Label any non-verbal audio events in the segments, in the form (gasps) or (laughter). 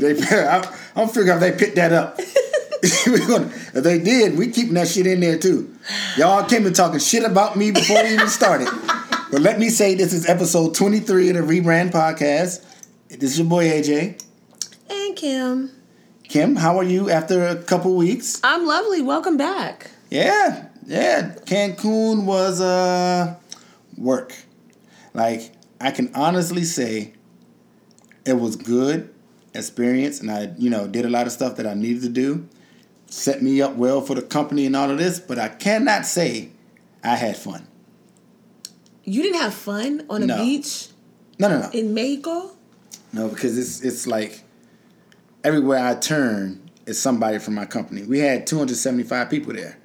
they, (laughs) I'm figuring if they picked that up. (laughs) gonna, if they did, we keeping that shit in there too. Y'all came in talking shit about me before we even started. (laughs) But let me say, this is episode 23 of the Rebrand Podcast. This is your boy AJ. And Kim. Kim, how are you after a couple weeks? I'm lovely. Welcome back. Yeah, yeah. Cancun was uh work. Like I can honestly say it was good experience and I, you know, did a lot of stuff that I needed to do. Set me up well for the company and all of this, but I cannot say I had fun. You didn't have fun on a No. beach No, no, no. in Mexico? No, because it's it's like everywhere I turn is somebody from my company. We had 275 people there.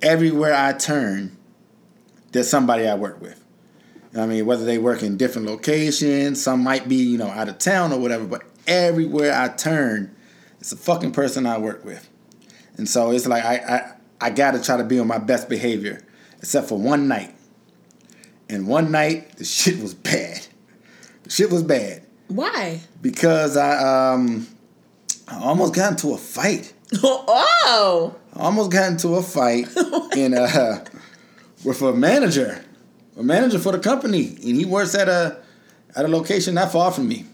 Everywhere I turn, there's somebody I work with. I mean, whether they work in different locations, some might be, you know, out of town or whatever, but everywhere I turn, it's a fucking person I work with. And so it's like I I, I gotta try to be on my best behavior, except for one night. And one night, the shit was bad. The shit was bad Why? because I um I almost got into a fight. (laughs) oh! I almost got into a fight (laughs) in uh with a manager, a manager for the company, and he works at a at a location not far from me.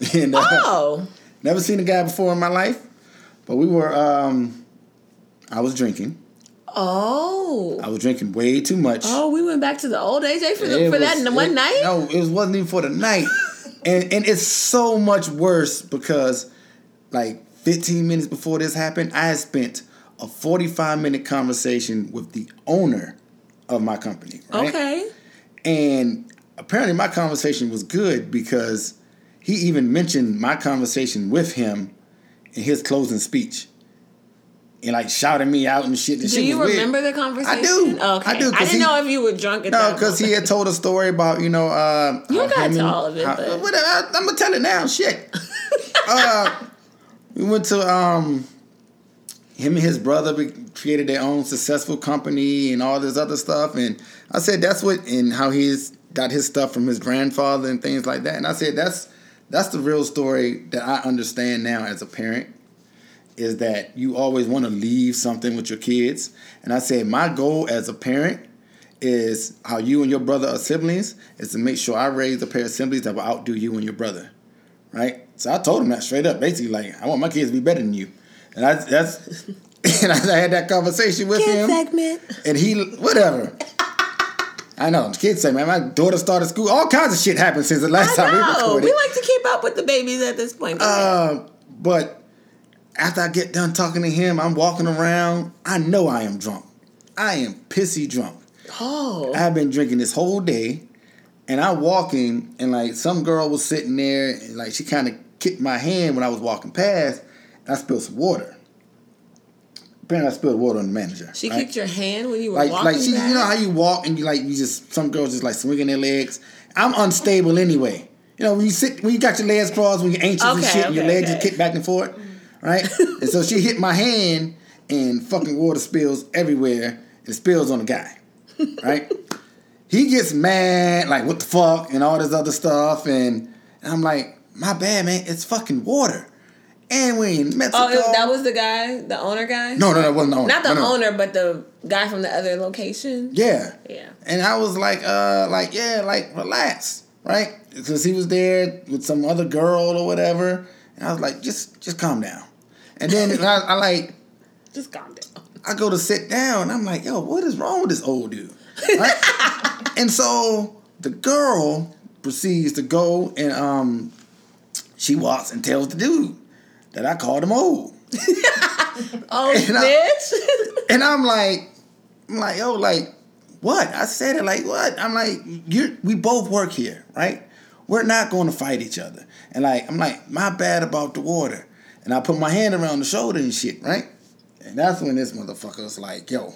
(laughs) And uh, Oh! never seen a guy before in my life, but we were um I was drinking. Oh! I was drinking way too much. Oh, we went back to the old AJ for, the, for that was- in the one it- night? No, it wasn't even for the night. (laughs) and and it's so much worse because like 15 minutes before this happened, I had spent a 45 minute conversation with the owner of my company. Right? Okay. And apparently my conversation was good because he even mentioned my conversation with him in his closing speech. And like shouting me out and shit. The Do shit you was weird. remember the conversation? I do. Okay. I do, I didn't he- know if you were drunk at No, because he had told a story about you know. Uh, You how got to and- all of it, how- but- whatever, I, am gonna tell it now. Shit. (laughs) uh, we went to um, him and his brother be- created their own successful company and all this other stuff, and I said that's what and how he's got his stuff from his grandfather and things like that, and I said that's that's the real story that I understand now as a parent is that you always want to leave something with your kids. And I said, my goal as a parent is how you and your brother are siblings, is to make sure I raise a pair of siblings that will outdo you and your brother. Right? So I told him that straight up. Basically, like, I want my kids to be better than you. And I, that's, (laughs) and I had that conversation with Kid him. segment. And he, whatever. I know, kids say, man, my daughter started school. All kinds of shit happened since the last time we recorded. We like to keep up with the babies at this point. Uh, but after I get done talking to him, I'm walking around. I know I am drunk. I am pissy drunk. oh. I've been drinking this whole day, and I'm walking, and like some girl was sitting there, and like she kind of kicked my hand when I was walking past, and I spilled some water. Apparently, I spilled water on the manager. she right? kicked your hand when you were like walking like she, back? you know how you walk and you like you just some girls just like swinging their legs. I'm unstable anyway. You know when you sit when you got your legs crossed when you're anxious and Okay, shit and your okay, legs okay. just kick back and forth, right? (laughs) and so she hit my hand and fucking water spills everywhere and it spills on the guy, right? (laughs) he gets mad like what the fuck and all this other stuff and, and I'm like my bad man it's fucking water and we in Mexico. Oh, that was the guy, the owner guy? no no that wasn't the owner. Not the No, no. owner, but the guy from the other location? Yeah. Yeah. And I was like, uh, like, yeah, like, relax, right? Because he was there with some other girl or whatever. And I was like, just just calm down. And then I, I like, Just calm down. I go to sit down and I'm like, yo, what is wrong with this old dude? Right? (laughs) and so the girl proceeds to go and um she walks and tells the dude that I called him old. (laughs) Oh, And I- bitch. (laughs) And I'm like, I'm like, yo, like, what? I said it like, what? I'm like, you we both work here, right? We're not going to fight each other. And like, I'm like, my bad about the water. And I put my hand around the shoulder and shit, right? And that's when this motherfucker was like, yo,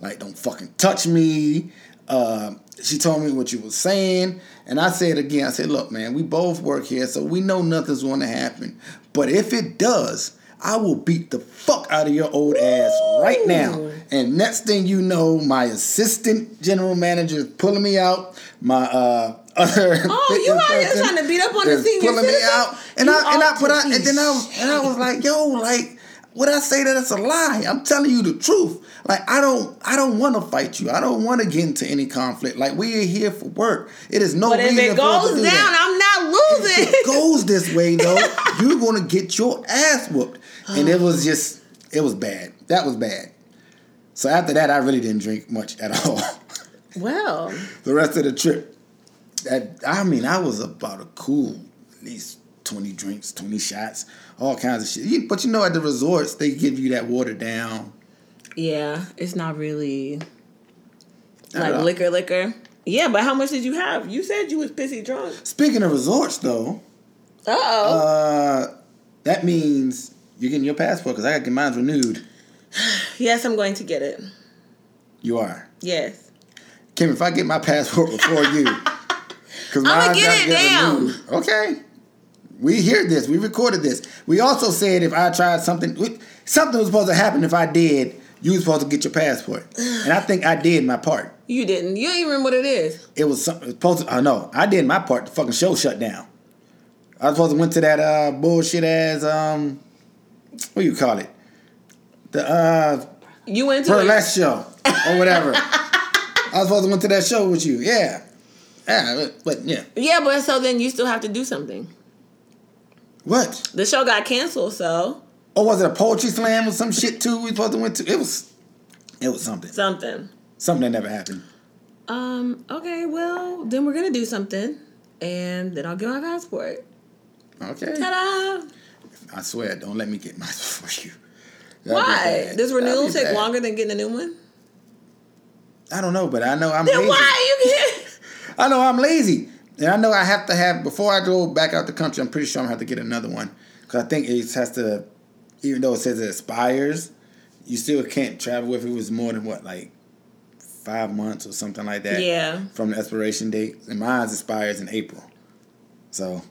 like, don't fucking touch me. Uh, she told me what you was saying. And I said again, I said, look, man, we both work here, so we know nothing's going to happen. But if it does, I will beat the fuck out of your old ass right now. And next thing you know, my assistant general manager is pulling me out. My uh, (laughs) other. Oh, you out here trying to beat up on the senior pulling me out, and You I and I but I and then I was, and I was like, yo, like. Would I say that it's a lie? I'm telling you the truth. Like I don't, I don't want to fight you. I don't want to get into any conflict. Like we are here for work. It is no But if it for us to goes do down, that. I'm not losing. If it (laughs) goes this way though, (laughs) you're gonna get your ass whooped. And it was just, it was bad. That was bad. So after that, I really didn't drink much at (laughs) all. well, the rest of the trip, that I mean, I was about a cool at least twenty drinks, twenty shots, all kinds of shit. But you know, at the resorts, they give you that watered down. Yeah, it's not really like liquor, liquor. Yeah, but how much did you have? You said you was pissy drunk. Speaking of resorts, though, Uh oh. uh, that means you're getting your passport because I got to get mine renewed. (sighs) yes, I'm going to get it. You are. Yes. Kim, if I get my passport before you, (laughs) because I'ma get it down. Okay, we hear this. We recorded this. We also said if I tried something, something was supposed to happen. If I did, you was supposed to get your passport, and I think I did my part. You didn't. You don't even remember what it is. It was something supposed to. I know I did my part. The fucking show shut down. I was supposed to went to that uh, bullshit as um, what do you call it? The uh, You went to it. burlesque show or whatever. (laughs) I was supposed to went to that show with you. Yeah, yeah, but, but yeah. Yeah, but so then you still have to do something. What? The show got canceled, so Or was it a poetry slam or some shit too? We supposed to went to. It was, it was something. something. Something that never happened. Um, okay, well, then we're gonna do something. And then I'll get my passport. Okay. Ta-da! I swear, don't let me get mine before (laughs) you. That'd Why? Does renewal take longer than getting a new one? I don't know, but I know I'm Then lazy. why you (laughs) get I know I'm lazy, and I know I have to have before I go back out the country. I'm pretty sure I'm gonna have to get another one because I think it has to, even though it says it expires, you still can't travel if it was more than what like five months or something like that. Yeah. From the expiration date, and mine expires in April, so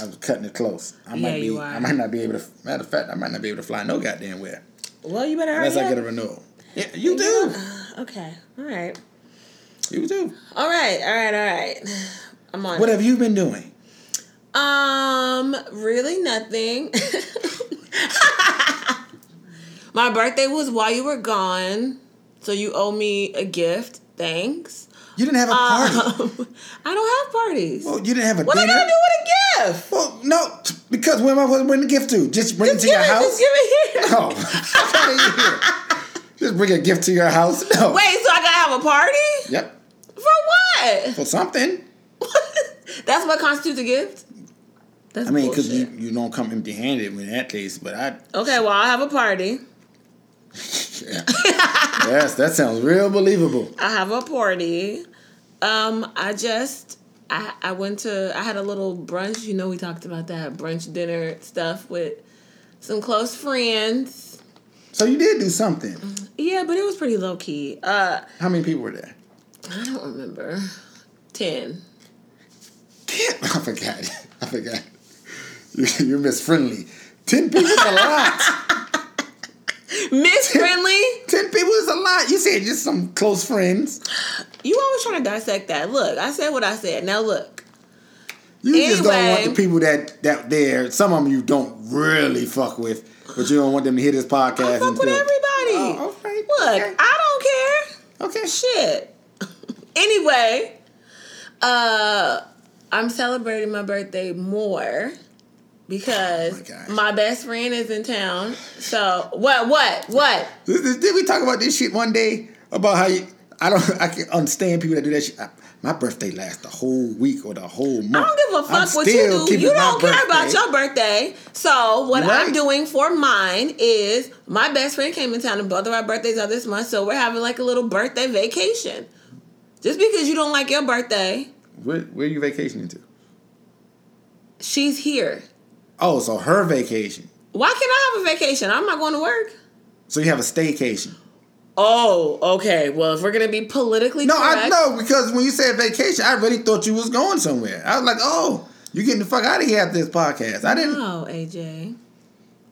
I was cutting it close. I Yeah, might be. you are. I might not be able to. Matter of fact, I might not be able to fly no goddamn where Well, you better hurry unless I get a renewal. Yeah, you do. Okay. All right. You do. All right. All right. All right. I'm on. What it. have you been doing? Um, really nothing. (laughs) (laughs) My birthday was while you were gone, so you owe me a gift. Thanks. You didn't have a party. Um, (laughs) I don't have parties. well, you didn't have a what dinner. I gonna do with a gift? Well, no, because where am I supposed to bring the gift to? Just bring Just it to your it. house? Just give it here. (laughs) Oh, here? Just bring a gift to your house? No. Wait, so I gotta have a party Yep. for what? For something. That's what constitutes a gift. That's I mean, because you, you don't come empty handed in that case, but I. Okay, well I'll have a party. (laughs) Yeah. yes, that sounds real believable. I have a party. Um, I just I I went to I had a little brunch. You know, we talked about that brunch dinner stuff with some close friends. So you did do something. Yeah, but it was pretty low key. Uh, How many people were there? I don't remember. Ten. Ten. (laughs) I forgot. I forgot. You, (laughs) you're Miss Friendly. Ten people is a lot. Miss Friendly, Ten people is a lot. You said just some close friends. you always trying to dissect that. Look, I said what I said. Now look. You just don't want the people that that there. Some of them you don't really fuck with, but you don't want them to hear this podcast. I fuck with everybody. Oh, okay. Look, okay. I don't care. okay. Shit. (laughs) anyway, uh, I'm celebrating my birthday more because Oh my my best friend is in town. So what? What? What? Did, we talk about this shit one day about how you? I don't. (laughs) I can understand people that do that shit. I- my birthday lasts the whole week or the whole month. I don't give a I'm fuck what you do. You don't care about your birthday. So what You're I'm doing for mine is my best friend came in town and both of our birthdays are this month, so we're having like a little birthday vacation. Just because you don't like your birthday, Where, where you vacationing to? she's here. Oh, so her vacation. Why can't I have a vacation? I'm not going to work. So you have a staycation. Oh, okay. Well, if we're gonna be politically No, I know because when you said vacation, I really thought you was going somewhere. I was like, oh, you getting the fuck out of here after this podcast. I didn't. No, AJ.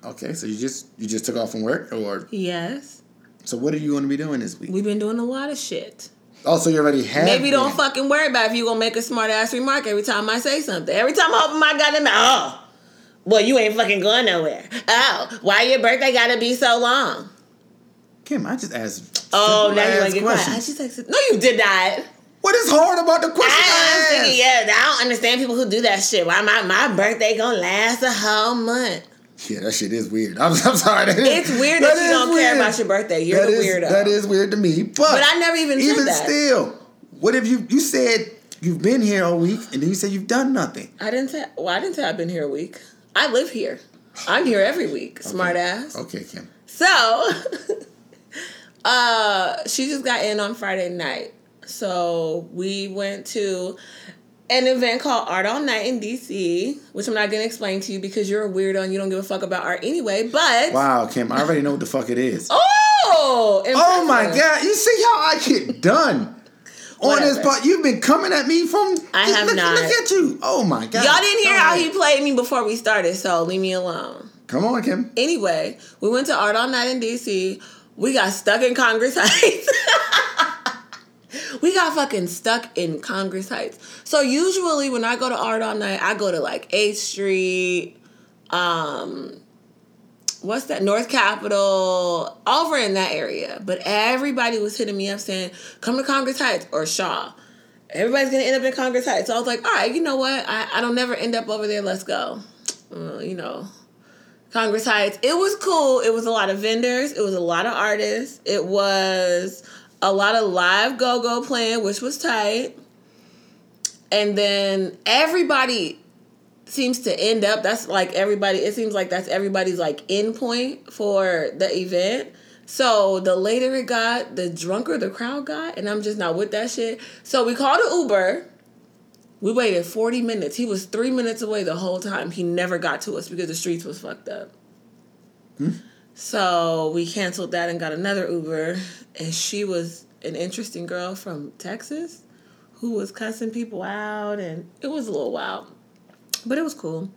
Okay, so you just you just took off from work, or Yes, so what are you going to be doing this week? we've been doing a lot of shit. Oh, also, you already have. Maybe don't fucking worry about if you gonna make a smart ass remark every time I say something. Every time I open my goddamn mouth, oh, well, you ain't fucking going nowhere. Oh, why your birthday gotta be so long? Kim, I just asked. Oh, now you ass wanna get quiet. I just texted. No, you did not. What is hard about the question? I, I thinking, asked? yeah, I don't understand people who do that shit. Why my, my birthday gonna last a whole month? Yeah, that shit is weird. I'm, I'm sorry. That is- It's weird that, you don't care weird. about your birthday. You're That the is- weirdo. That is weird to me. But, But I never even said even that. still, what if you you said you've been here a week and then you said you've done nothing? I didn't say. Well, I didn't say I've been here a week. I live here. I'm here every week. Smart ass. Okay, Kim. So, (laughs) uh, she just got in on Friday night. So we went to an event called Art All Night in DC, which I'm not gonna explain to you because you're a weirdo and you don't give a fuck about art anyway. But Wow, Kim, I already know what the fuck it is. (laughs) oh, Oh my god, you see how I get done. On this Whatever. part, you've been coming at me from. I have look, not. Look at you. Oh my god. Y'all didn't hear how he played me before we started, so leave me alone. Come on, Kim. Anyway, we went to Art All Night in DC. We got stuck in Congress Heights. (laughs) we got fucking stuck in Congress Heights. So usually when I go to Art All Night, I go to like 8th Street, um, what's that? North Capitol, over in that area. But everybody was hitting me up saying, come to Congress Heights or Shaw. Everybody's gonna end up in Congress Heights. So I was like, all right, you know what? I, I don't never end up over there. Let's go. Uh, you know, Congress Heights. It was cool. It was a lot of vendors. It was a lot of artists. It was a lot of live go go playing, which was tight. And then everybody seems to end up. That's like everybody. It seems like that's everybody's like end point for the event. So the later it got, the drunker the crowd got, and I'm just not with that shit. So we called an Uber. We waited 40 minutes. He was three minutes away the whole time. He never got to us because the streets was fucked up. Hmm. So we canceled that and got another Uber. And she was an interesting girl from Texas who was cussing people out. And it was a little wild. But it was cool.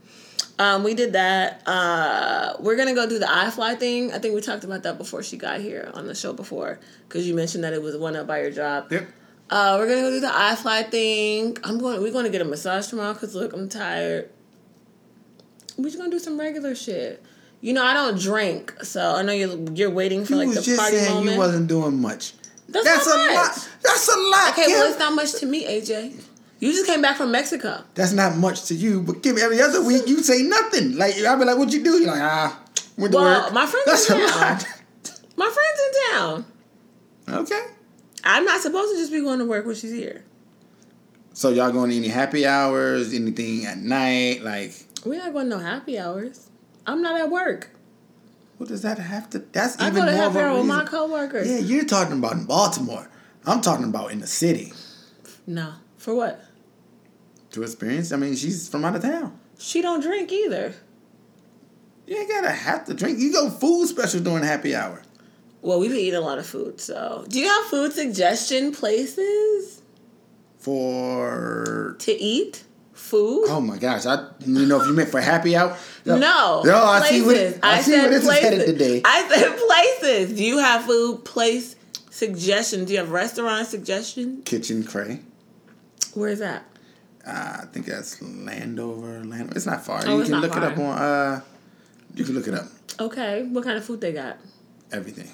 Um, we did that. Uh, we're gonna go do the iFly thing. I think we talked about that before she got here on the show before, because you mentioned that it was one up by your job. Yep. Uh, we're gonna go do the iFly thing. I'm going. We're going to get a massage tomorrow because look, I'm tired. We're just gonna do some regular shit. You know, I don't drink, so I know you're you're waiting for You like the just party saying moment. you wasn't doing much. That's That's a much. lot. That's a lot. Okay, Kim. well, it's not much to me, AJ. You just came back from Mexico. That's not much to you, but give me every other week you say nothing. Like I'll be like, "What'd you do?" You're like, "Ah, went to Well, work." my friends That's a lot. My friend's in town. Okay. I'm not supposed to just be going to work when she's here. So y'all going to any happy hours? Anything at night? Like, We're not going to no happy hours. I'm not at work. what does that have to? That's I even go to more happy hour with my coworkers. Yeah, you're talking about in Baltimore. I'm talking about in the city No, for what? To experience. I mean, she's from out of town. She don't drink either. You ain't gotta have to drink. You go food special during happy hour. Well, we've been eating a lot of food, so do you have food suggestion places For to eat? Food? oh my gosh, I you know if you meant for happy hour. No. no, I see what places. I, see where this is headed today. I said places. Do you have food place suggestions? Do you have restaurant suggestions? Kitchen Cray. Where is that? Uh, I think that's Landover. Landover. It's not far. Oh, you can look it up on. Uh, you can look it up. Okay. What kind of food they got? Everything.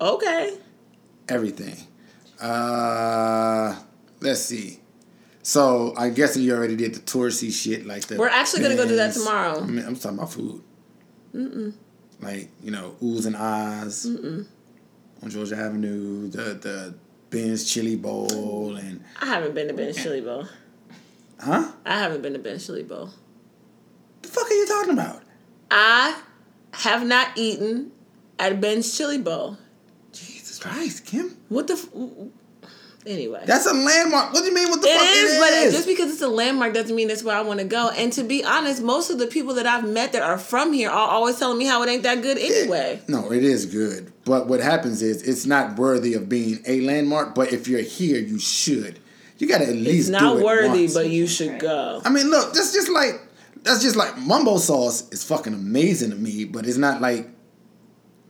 Okay. Everything. Uh, let's see. So I guess you already did the touristy shit like that. We're actually gonna go do that tomorrow. I mean, I'm talking about food. Mm-mm. Like you know, oohs and ahs Mm-mm. on Georgia Avenue, the the Ben's Chili Bowl, and I haven't been to Ben's Chili Bowl. Huh? I haven't been to Ben's Chili Bowl. The fuck are you talking about? I have not eaten at Ben's Chili Bowl. Jesus Christ, Kim. What the? F- anyway. That's a landmark. What do you mean? What the It fuck is, it but is? just because it's a landmark doesn't mean that's where I want to go. And to be honest, most of the people that I've met that are from here are always telling me how it ain't that good anyway. No, it is good. But what happens is it's not worthy of being a landmark. But if you're here, you should. You gotta at least It's not do it worthy, once. but you should go. I mean, look, that's just like that's just like mumbo sauce is fucking amazing to me, but it's not like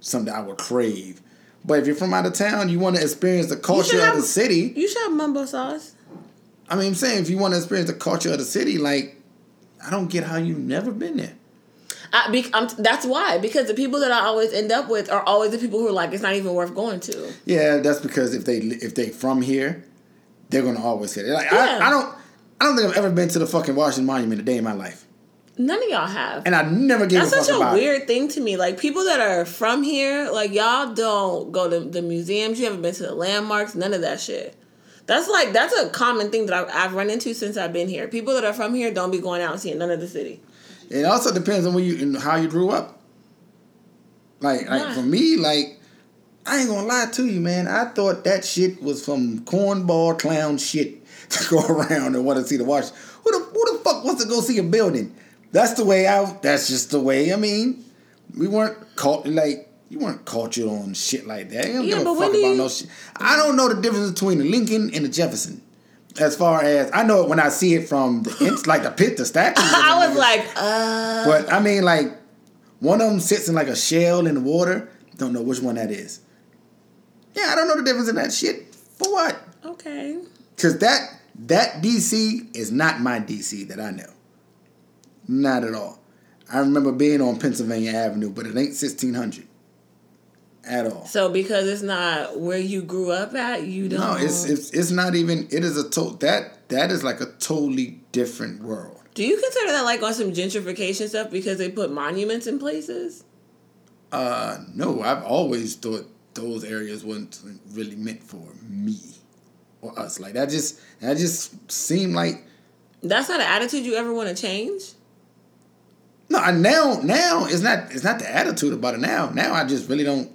something I would crave. But if you're from out of town, you want to experience the culture should of have- the city. You should have mumbo sauce. I mean, I'm saying if you want to experience the culture of the city, like, I don't get how you've never been there. I, be, I'm, that's why because the people that I always end up with are always the people who are like it's not even worth going to. Yeah, that's because if they if they from here, they're gonna always say it. Like Yeah. I, I don't I don't think I've ever been to the fucking Washington Monument a day in my life, None of y'all have. and I never gave That's a fuck such a it. weird thing to me. Like people that are from here, like y'all don't go to the museums. You haven't been to the landmarks. None of that shit. That's like that's a common thing that I've, I've run into since I've been here. People that are from here don't be going out and seeing none of the city. It also depends on when you and how you grew up. Like like Right. for me, like I ain't gonna lie to you, man. I thought that shit was from cornball clown shit (laughs) to go around and want to see the watch. Who the who the fuck wants to go see a building? That's the way I. That's just the way. I mean, we weren't caught like you weren't cultured on shit like that. You don't Yeah, give but a fuck about you- no shit. I don't know the difference between the Lincoln and the Jefferson. As far as I know it when I see it from the (laughs) ins- like the pit, the statue. (laughs) I was like, uh, But I mean, like, one of them sits in like a shell in the water. Don't know which one that is. Yeah, I don't know the difference in that shit. For what? okay. Because that that DC is not my DC that I know. Not at all. I remember being on Pennsylvania Avenue, but it ain't sixteen hundred at all. So because it's not where you grew up at, you don't. No, it's it's it's not even. It is a to that that is like a totally different world. Do you consider that like on some gentrification stuff because they put monuments in places? Uh, no, I've always thought those areas weren't really meant for me or us. Like that just that just seemed like That's not an attitude you ever want to change. no. I- Now now it's not it's not the attitude about it. Now now I just really don't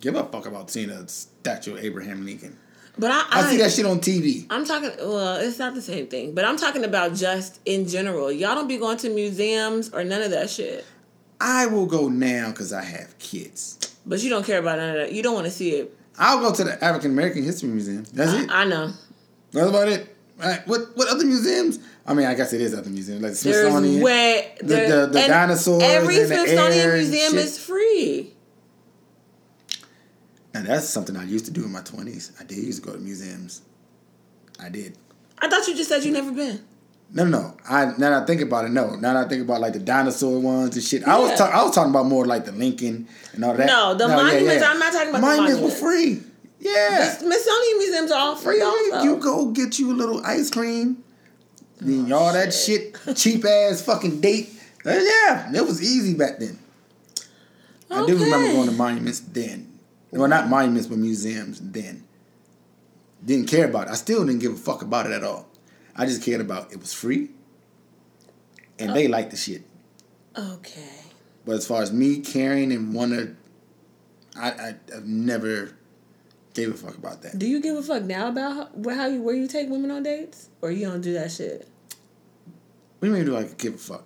give a fuck about seeing a statue of Abraham Lincoln. But I, I, I, see that shit on TV. I'm talking. Well, it's not the same thing. But I'm talking about just in general. Y'all don't be going to museums or none of that shit. I will go now because I have kids. But you don't care about none of that. You don't want to see it. I'll go to the African American History Museum. That's it. I know. That's about it. Right. What what other museums? I mean, I guess it is other museums like the There's Smithsonian. way the- there- the and dinosaurs Every and the Smithsonian museum is free. Now that's something I used to do in my twenties. I did used to go to museums. I did. I thought you just said you never been. No, no, no. I now that I think about it, no. Now that I think about like the dinosaur ones and shit. I was Yeah. I was talking about more like the Lincoln and all that. No, the monuments- I'm not talking about the monuments. monuments. were free. Yeah. Smithsonian museums are all free. Yeah, Also, you go get you a little ice cream. Then all that shit, cheap ass fucking date. Uh, yeah, it was easy back then. I do remember going to monuments then. Well, not monuments, but museums then. Didn't care about it. I still didn't give a fuck about it at all. I just cared about it was free, and oh. they liked the shit. Okay. But as far as me caring and wanna, I, I I've never gave a fuck about that. Do you give a fuck now about how, how you where you take women on dates, or you don't do that shit? What do you mean? Do I give a fuck?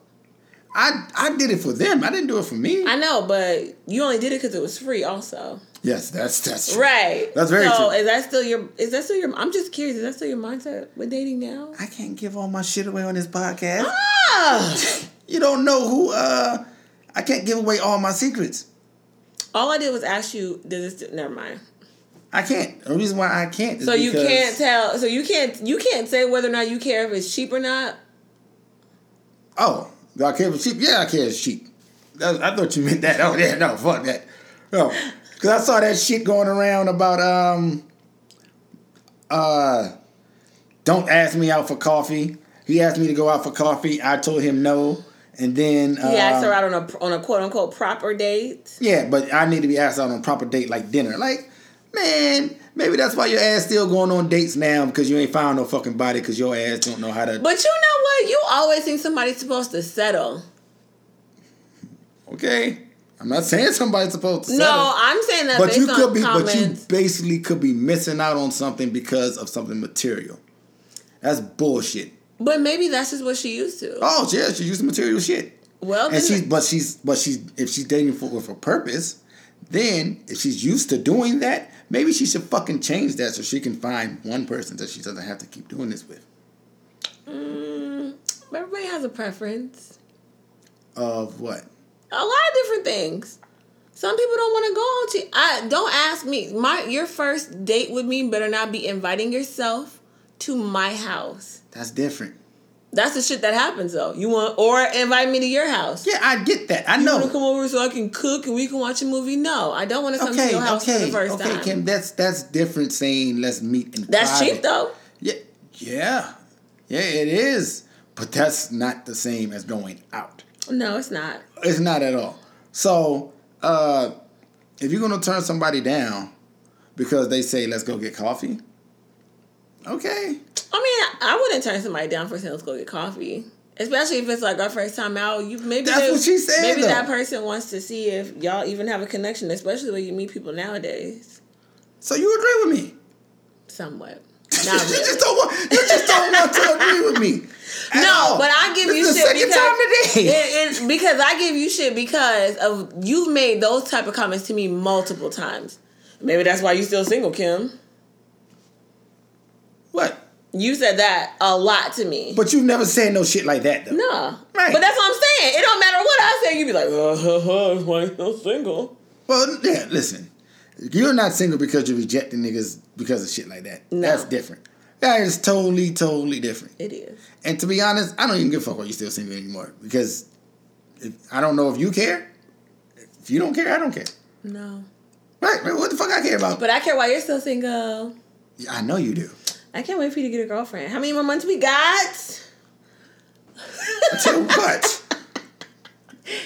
I I did it for them. I didn't do it for me. I know, but you only did it because it was free. Also, yes, that's that's right? That's very so true. is that still your? Is that still your? I'm just curious. Is that still your mindset with dating now? I can't give all my shit away on this podcast. Ah! (laughs) You don't know who. uh I can't give away all my secrets. All I did was ask you. Does this? Never mind. I can't. The reason why I can't is So you can't tell. So you can't. You can't say whether or not you care if it's cheap or not. Oh, do I care for cheap? Yeah, I care for sheep. That- I thought you meant that. Oh yeah, no, fuck that. No, (laughs) because I saw that shit going around about um uh don't ask me out for coffee. He asked me to go out for coffee. I told him no, and then uh, He asked her out on a on a quote unquote proper date. Yeah, but I need to be asked out on a proper date like dinner. Like, man, maybe that's why your ass still going on dates now because you ain't found no fucking body because your ass don't know how to. But you know what? You always think somebody's supposed to settle. okay, I'm not saying somebody's supposed to. No, settle. I'm saying that but you could be, comments. but you basically could be missing out on something because of something material. That's bullshit. But maybe that's just what she used to. Oh yeah, she used using material shit. well, And she's, but she's, but she's, if she's dating for with a purpose, then if she's used to doing that, maybe she should fucking change that so she can find one person that she doesn't have to keep doing this with. mm, everybody has a preference. Of what? A lot of different things. Some people don't want to go on to. I don't ask me. My your first date with me better not be inviting yourself to my house. That's different. That's the shit that happens though. You want or invite me to your house. Yeah, I get that. I know. You want know. to come over so I can cook and we can watch a movie? No, I don't want to come to your house for the first okay, time. Kim. That's that's different. Saying let's meet in That's private. cheap though. Yeah, yeah, yeah. It is, but that's not the same as going out. No, it's not. It's not at all. So, uh, if you're gonna turn somebody down because they say let's go get coffee, okay, I mean, I wouldn't turn somebody down for saying let's go get coffee. Especially if it's like our first time out, you maybe That's they- what she said, Maybe though. that person wants to see if y'all even have a connection, especially when you meet people nowadays. so you agree with me? Somewhat, you not just don't want. You just don't want to agree with me. at No, all. but I give This you shit second because time today. it, it's because I give you shit because of you've made those type of comments to me multiple times. Maybe that's why you still single, Kim. what? You said that a lot to me. But you've never said no shit like that though. no, Right. But that's what I'm saying. It don't matter what I say. you'd be like, uh, huh, huh, why you still single? Well, yeah, listen. You're not single because you're rejecting niggas because of shit like that. No. That's different. That is totally, totally different. It is. And to be honest, I don't even give a fuck why you're still single anymore because if, I don't know if you care. If you don't care, I don't care. No. Right? What the fuck I care about? But I care why you're still single. Yeah, I know you do. I can't wait for you to get a girlfriend. How many more months we got? Until what? (laughs)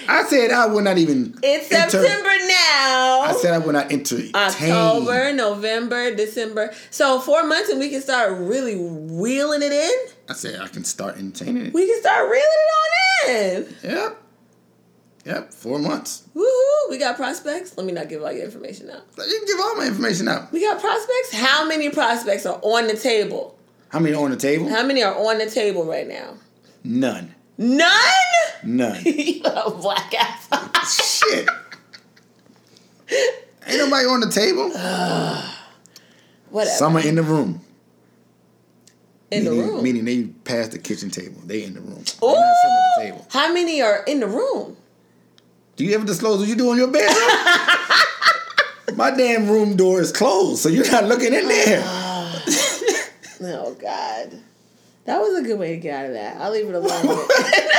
I said I would not even. It's enter- September now. I said I would not entertain. October, November, December. So four months and we can start really wheeling it in. I said I can start entertaining it. We can start reeling it on in. Yep. Yep. Four months. Woohoo! We got prospects. Let me not give all your information out. You can give all my information out. We got prospects. How many prospects are on the table? How many on the table? How many are on the table right now? None. None. None. (laughs) you a black ass. Shit. Ain't nobody on the table. (sighs) Whatever. Some are in the room. in the room. Meaning they passed the kitchen table. They in the room. They not sitting at the Ooh. table. How many are in the room? Do you ever disclose what you do in your bedroom? (laughs) My damn room door is closed, so you're not looking in there. (sighs) Oh God. That was a good way to get out of that. I'll leave it alone. (laughs)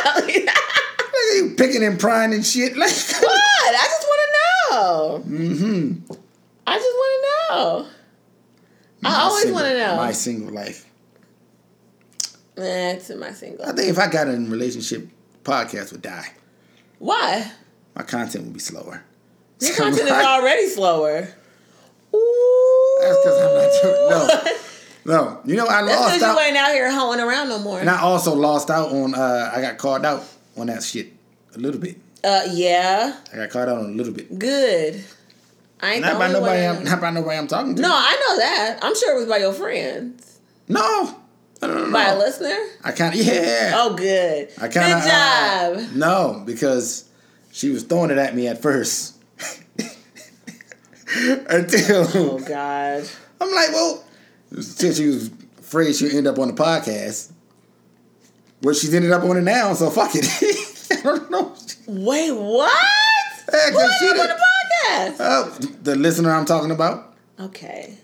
I'll (laughs) you picking and prying and shit. Like, (laughs) what? I just want to know. mm-hmm. I just want to know. I always want to know. My single life. That's my single. I think if I got in a relationship, podcast would die. Why? My content would be slower. Your So, content is like, already slower. Ooh. That's because I'm not doing no. No, you know I lost out. That's lost because you out, ain't out here hoeing around no more. and I also lost out on. uh I got called out on that shit a little bit. Uh, yeah. I got called out on a little bit. Good. I ain't Not by nobody. I'm, not by nobody I'm talking to. no, I know that. I'm sure it was by your friends. no, no, no, no. By a listener? I kind of yeah. Oh, good. I kind of good job. no, because she was throwing it at me at first. (laughs) Until oh, God. I'm like, well, since she was afraid she'd end up on the podcast, well, she's ended up on it now, so fuck it. (laughs) I don't know. Wait, what? 'cause Who she on the podcast? Uh, the listener I'm talking about. Okay.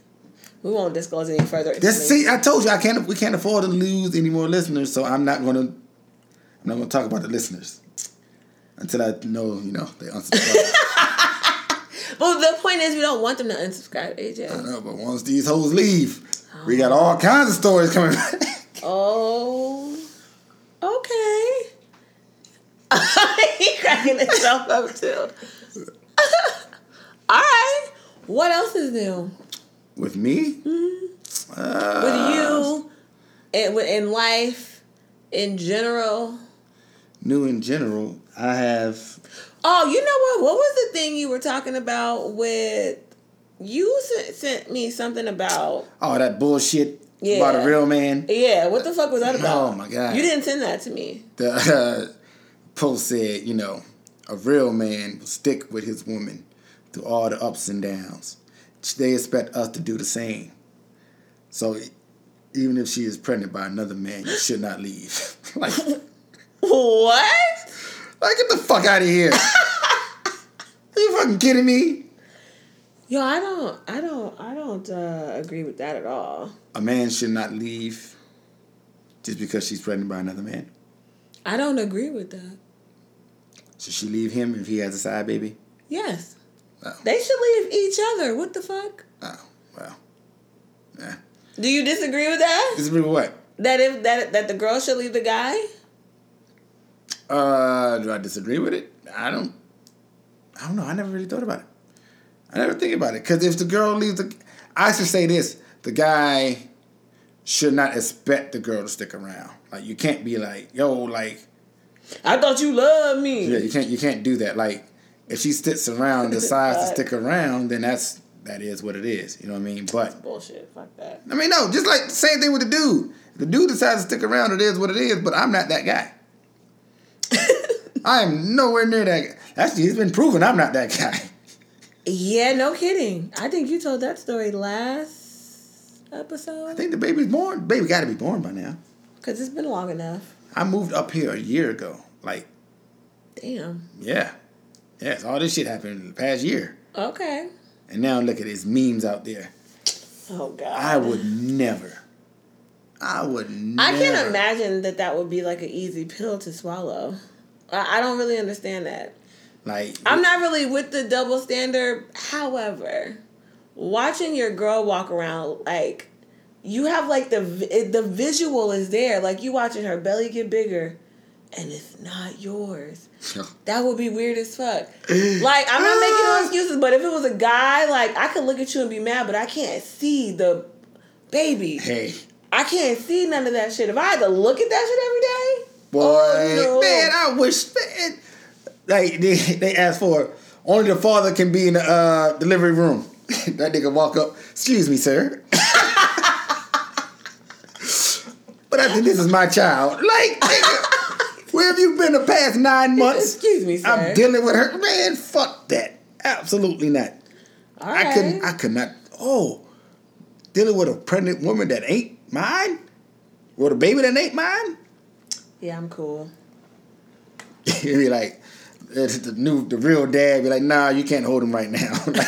We won't disclose any further This see, I told you I can't. We can't afford to lose any more listeners, so I'm not gonna. I'm not gonna talk about the listeners until I know, you know, they unsubscribe. (laughs) But the point is, we don't want them to unsubscribe, AJ. I know, but once these hoes leave, we got all kinds of stories coming. back. Oh, okay. (laughs) he cracking himself up too. (laughs) All right. What else is new With me, uh, with you, and with- in life, in general? new in general, I have. Oh, you know what? What was the thing you were talking about with? You sent, me something about. Oh, that bullshit Yeah. about a real man. Yeah, what the fuck was that about? Oh, my God. You didn't send that to me. The uh, post said, you know, a real man will stick with his woman through all the ups and downs. They expect us to do the same. So even if she is pregnant by another man, you should not leave. (laughs) like, What? like, get the fuck out of here. (laughs) Are you fucking kidding me? Yo, I don't, I don't, I don't uh, agree with that at all. A man should not leave just because she's pregnant by another man. I don't agree with that. Should she leave him if he has a side baby? Yes, Oh, they should leave each other. What the fuck? oh well. Yeah. Do you disagree with that? Disagree with what? That if that that the girl should leave the guy? Uh, do I disagree with it? I don't. I don't know. I never really thought about it. I never think about it because if the girl leaves the, I should say this: the guy should not expect the girl to stick around. Like you can't be like, yo, like I thought you loved me. yeah, you can't you can't do that. Like if she sticks around, decides to (laughs) stick around, then that's that is what it is. You know what I mean? But Bullshit. Fuck that. I mean, no, just like the same thing with the dude. If the dude decides to stick around, it is what it is. But I'm not that guy. (laughs) I am nowhere near that. guy. Actually, it's been proven I'm not that guy. Yeah, no kidding. I think you told that story last episode. I think the baby's born. Baby got to be born by now. because it's been long enough. I moved up here a year ago. Like, Damn. yeah, yes, all this shit happened in the past year, Okay. and now look at these memes out there. Oh God. I would never. I would. Never. I can't imagine that that would be like an easy pill to swallow. I, I don't really understand that. Like, I'm not really with the double standard. However, watching your girl walk around like you have like the the visual is there. Like you watching her belly get bigger, and it's not yours. (laughs) That would be weird as fuck. (laughs) Like I'm not making no ah. excuses, but if it was a guy, like I could look at you and be mad, but I can't see the baby. Hey, I can't see none of that shit. If I had to look at that shit every day, boy, Oh, no. man, I wish man. Like they, they asked for only the father can be in the uh, delivery room. (laughs) that nigga walk up. Excuse me, sir. (laughs) but I think this is my child. Like, nigga, where have you been the past nine months? excuse me, sir. I'm dealing with her. Man, fuck that. Absolutely not. All I right. couldn't. I could not. Oh, dealing with a pregnant woman that ain't mine, with a baby that ain't mine. yeah, I'm cool. (laughs) You'd be like, Uh, the new, the real dad. Be like, nah, you can't hold him right now. (laughs) like, (laughs)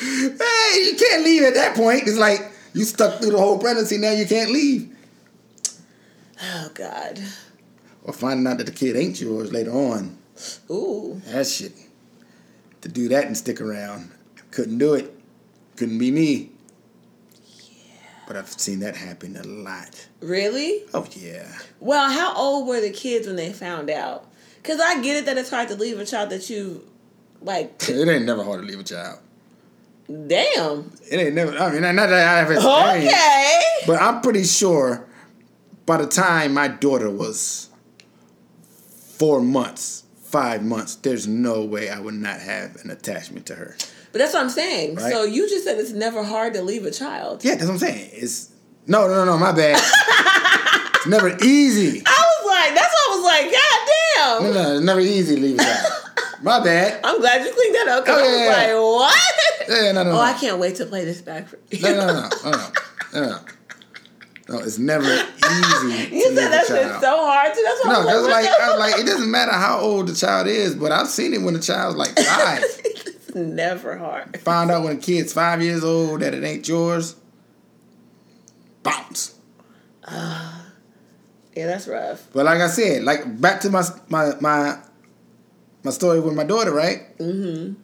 hey, you can't leave at that point. It's like you stuck through the whole pregnancy. Now you can't leave. Oh God. Or finding out that the kid ain't yours later on. Ooh. That shit. To do that and stick around, couldn't do it. Couldn't be me. But I've seen that happen a lot. Really? Oh yeah. Well, how old were the kids when they found out? Because I get it that it's hard to leave a child that you, like, (laughs) It ain't never hard to leave a child. damn. It ain't never. I mean, not that I have experience. Okay. But I'm pretty sure by the time my daughter was four months, five months, there's no way I would not have an attachment to her. But that's what I'm saying. Right. So you just said it's never hard to leave a child. Yeah, that's what I'm saying. It's no, no, no, no. My bad. (laughs) it's never easy. I was like, that's what I was like, God damn. no, it's never easy to leave a child. (laughs) My bad. I'm glad you cleaned that up. 'cause Oh, I yeah, was yeah. like, what? Yeah, no, no, Oh, no. I can't wait to play this back for you. No, no, no, no, no, no, no, no. No, it's never easy. (laughs) You said a that shit's child. so hard too. That's what No, I that's was like like, I was like it doesn't matter how old the child is, but I've seen it when the child's like five. It's (laughs) never hard. Find out when a kid's five years old that it ain't yours. Bounce. Yeah, that's rough. But like I said, like back to my my my my story with my daughter, right? Mm-hmm.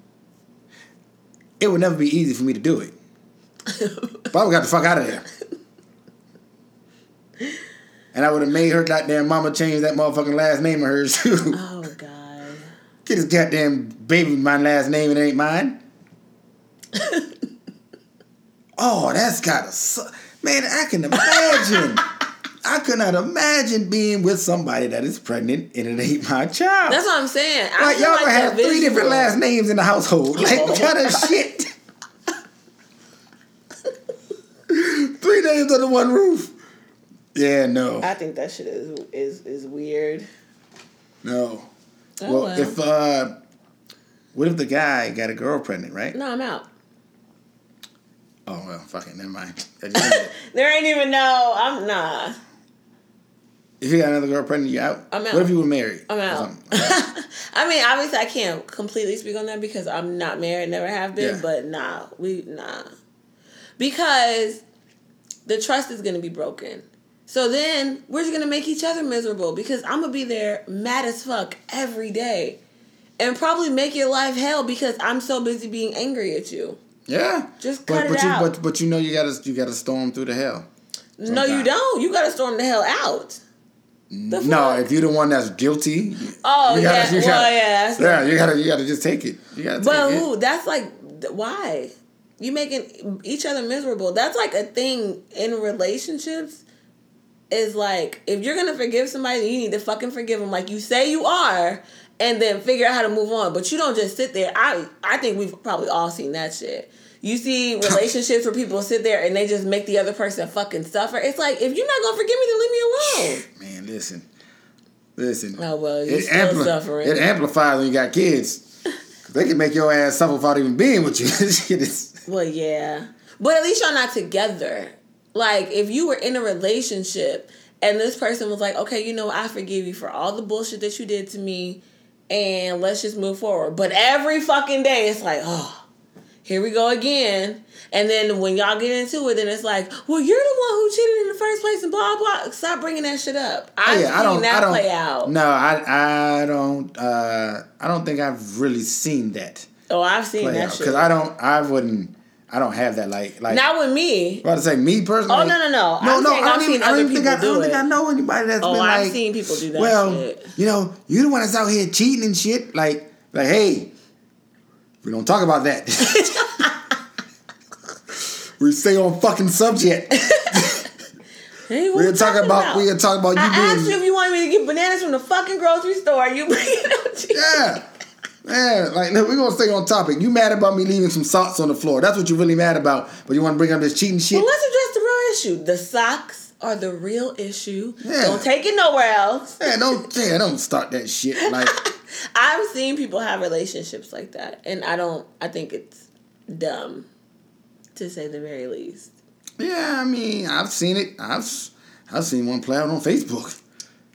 It would never be easy for me to do it. but I would got the fuck out of there. (laughs) And I would have made her goddamn mama change that motherfucking last name of hers too. Oh. Get this goddamn baby my last name, and it ain't mine. (laughs) oh, that's gotta suck. Man, I can imagine. I could not imagine being with somebody that is pregnant and it ain't my child. That's what I'm saying. I like y'all gonna that have three visual- different last names in the household. (laughs) Like what kind of shit? three names under one roof. Yeah, no. I think that shit is is is weird. No. Oh, well, well. if uh what if the guy got a girl pregnant, right? No, I'm out. Oh well, fuck it, never mind. (laughs) There ain't even no. I'm nah. If you got another girl pregnant, you out. I'm out. What if you were married? I'm out. (laughs) I mean, obviously, I can't completely speak on that because I'm not married, never have been. Yeah. But nah, we nah, because the trust is gonna be broken. So then we're just gonna make each other miserable because I'm gonna be there mad as fuck every day, and probably make your life hell because I'm so busy being angry at you. Yeah. Just but cut but it you out. but but you know you gotta you gotta storm through the hell. No, you don't. You gotta storm the hell out. The No, if you're the one that's guilty. Oh you yeah, gotta- you well gotta- yeah. That's Yeah, you gotta you gotta just take it. You gotta But take who? That's like why you making each other miserable. That's like a thing in relationships. Is like if you're gonna forgive somebody, you need to fucking forgive them like you say you are, and then figure out how to move on. But you don't just sit there. I I think we've probably all seen that shit. You see (laughs) relationships where people sit there and they just make the other person fucking suffer. It's like if you're not gonna forgive me, then leave me alone. Man, listen. Listen. Oh well, you're it, still ampli- suffering. it amplifies when you got kids. (laughs) They can make your ass suffer without even being with you. (laughs) Well, yeah. But at least y'all not together. Like, if you were in a relationship and this person was like, okay, you know, I forgive you for all the bullshit that you did to me and let's just move forward. But every fucking day, it's like, oh, here we go again. And then when y'all get into it, then it's like, well, you're the one who cheated in the first place and blah, blah. Stop bringing that shit up. I've Yeah, seen that play out. No, I I don't uh I don't think I've really seen that Oh, I've seen that out shit. because I don't I wouldn't I don't have that like like Not with me. About to say me personally. Oh, no, no, no. I'm no, saying I don't even, I don't think I, I don't think. I know anybody that's Oh, been I've like. seen people do that well, shit. you know, you the one that's out here cheating and shit. Like, like, hey, we don't talk about that. (laughs) we stay on fucking subject. (laughs) Hey, We're we talking about, we're talking about you I asked you if you wanted me to get bananas from the fucking grocery store. You (laughs) bring it up Yeah. Man, like we're gonna stay on topic. You mad about me leaving some socks on the floor? That's what you're really mad about. But you want to bring up this cheating shit? Well, let's address the real issue. The socks are the real issue. Yeah. Don't take it nowhere else. Yeah, don't, yeah, don't start that shit. Like, (laughs) I've seen people have relationships like that, and I don't. I think it's dumb, to say the very least. yeah, I mean, I've seen it. I've, I've seen one play out on Facebook.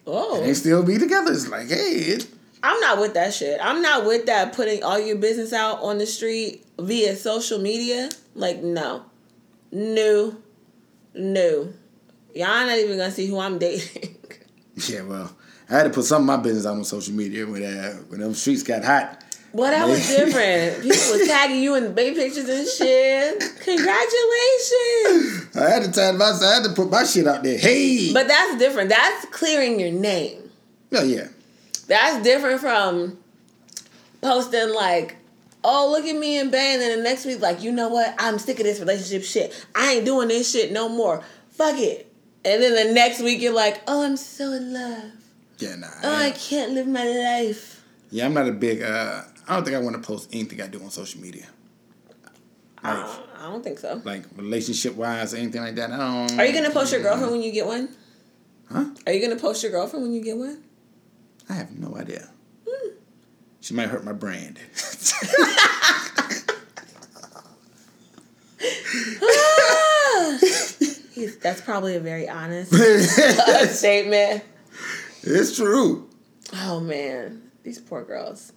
Oh, They still be together. It's like, hey, it, I'm not with that shit. I'm not with that putting all your business out on the street via social media. Like, no. No. No. Y'all not even gonna see who I'm dating. (laughs) yeah, well, I had to put some of my business out on social media when uh, when them streets got hot. well, that was (laughs) different. People was tagging you in the baby pictures and shit. Congratulations. I had to tag myself. I had to put my shit out there. Hey, But that's different. That's clearing your name. Oh yeah, That's different from posting like, oh, look at me and Bay, and then the next week, like, you know what? I'm sick of this relationship shit. I ain't doing this shit no more. Fuck it. And then the next week, you're like, oh, I'm so in love. yeah, nah. Oh, I yeah. can't live my life. yeah, I'm not a big. Uh, I don't think I want to post anything I do on social media. Like, Uh, I don't think so. like relationship wise, anything like that. I don't. Are you gonna post your girlfriend when you get one? Huh? Are you gonna post your girlfriend when you get one? I have no idea. She might hurt my brand. (laughs) That's probably a very honest (laughs) statement. it's true. Oh man, these poor girls.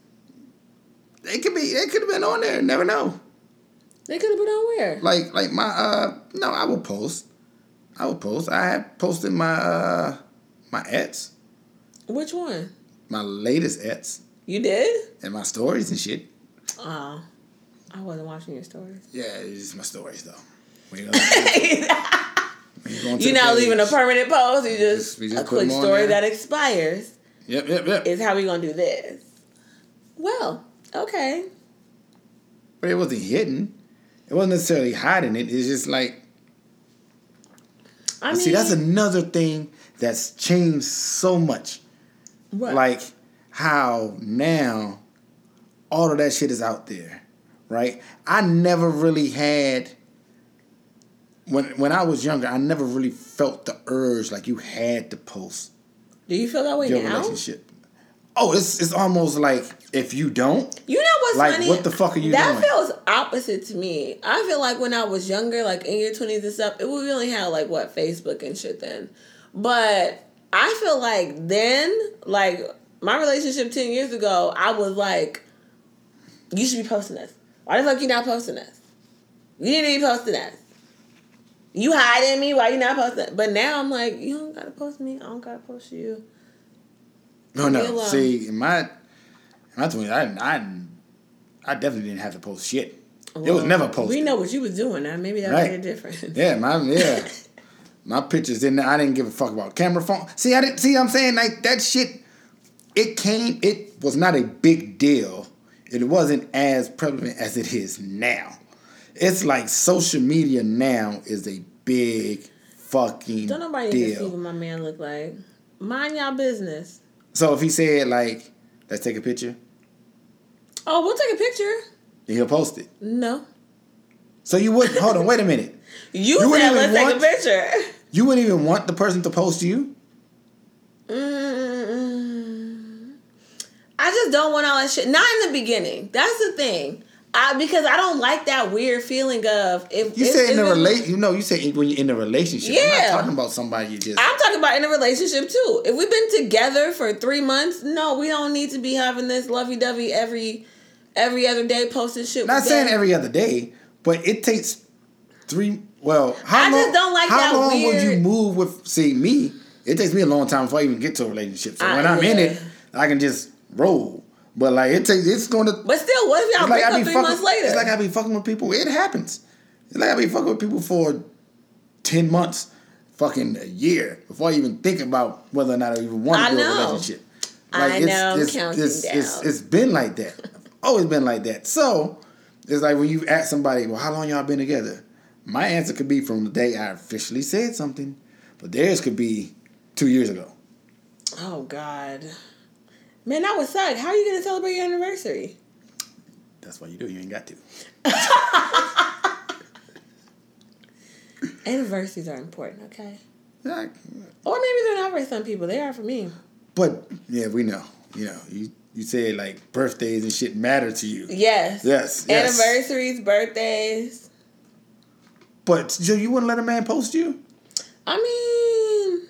They could be. They could have been on there. Never know. They could have been on where? Like like my uh no, I will post. I will post. I have posted my uh my ads. Which one? My latest ets, You did? and my stories and shit. Oh, I wasn't watching your stories. Yeah, it's just my stories though. We ain't gonna- (laughs) we ain't going to You're not leaving a permanent post. You just, just- just a quick story that expires. Yep, yep, yep. Is how we gonna do this? Well, okay. But it wasn't hidden. It wasn't necessarily hiding it. It's just like I mean, see, that's another thing that's changed so much. What? like how now all of that shit is out there, right? I never really had when when I was younger, I never really felt the urge like you had to post do you feel that way your now? relationship. Oh, it's it's almost like if you don't, You know what's Like, funny? what the fuck are you that doing? That feels opposite to me. I feel like when I was younger, like in your twenties and stuff, it we only had like what Facebook and shit then, but I feel like then, like my relationship ten years ago, I was like, you should be posting this. Why the fuck you not posting this? You to be posting this. You hiding me? Why you not posting? But now I'm like, you don't gotta post me. I don't gotta post you. No, Leave no. See, in my, in my twenties, I, I, I definitely didn't have to post shit. it was never posted. We know what you was doing now. Maybe that Right. made a difference. Yeah, my yeah. (laughs) my pictures didn't I didn't give a fuck about camera phone. See, I didn't see I'm saying like that shit it came it was not a big deal. It wasn't as prevalent as it is now. It's like social media now is a big fucking Don't nobody to see what my man look like. Mind y'all business. So if he said like, let's take a picture, Oh, we'll take a picture. And he'll post it. No. So you wouldn't hold on, wait a minute. You, You wouldn't said let's even take a want- picture. You wouldn't even want the person to post you? Mm, I just don't want all that shit. Not in the beginning. That's the thing. I because I don't like that weird feeling of if You if- said in a relate you know, you said when you're in a relationship. I'm Yeah. not talking about somebody you just I'm talking about in a relationship too. If we've been together for three months, no, we don't need to be having this lovey dovey every every other day posting shit. Not saying them. every other day, but it takes three. Well, how I long? just don't like how that long would you move with? See me, it takes me a long time before I even get to a relationship. So I- when I'm in it, I can just roll. But like it takes, it's going to. But still, what if y'all It's like up be three fucking. months later? It's like I be fucking with people. It happens. It's like I be fucking with people for ten months, fucking a year before I even think about whether or not I even want to build a know. relationship. I know, I'm It's, counting it's, it's, down. it's been like that. Always been like that. So it's like when you ask somebody, "Well, how long y'all been together?" My answer could be from the day I officially said something, but theirs could be two years ago. oh God, man, that would suck. How are you gonna celebrate your anniversary? That's why you do. You ain't got to. (laughs) Anniversaries are important, okay? Yeah, Or maybe they're not for some people. They are for me. But yeah, we know. You know, you you say like birthdays and shit matter to you. Yes. Yes, yes. Anniversaries, birthdays. But so you wouldn't let a man post you? I mean,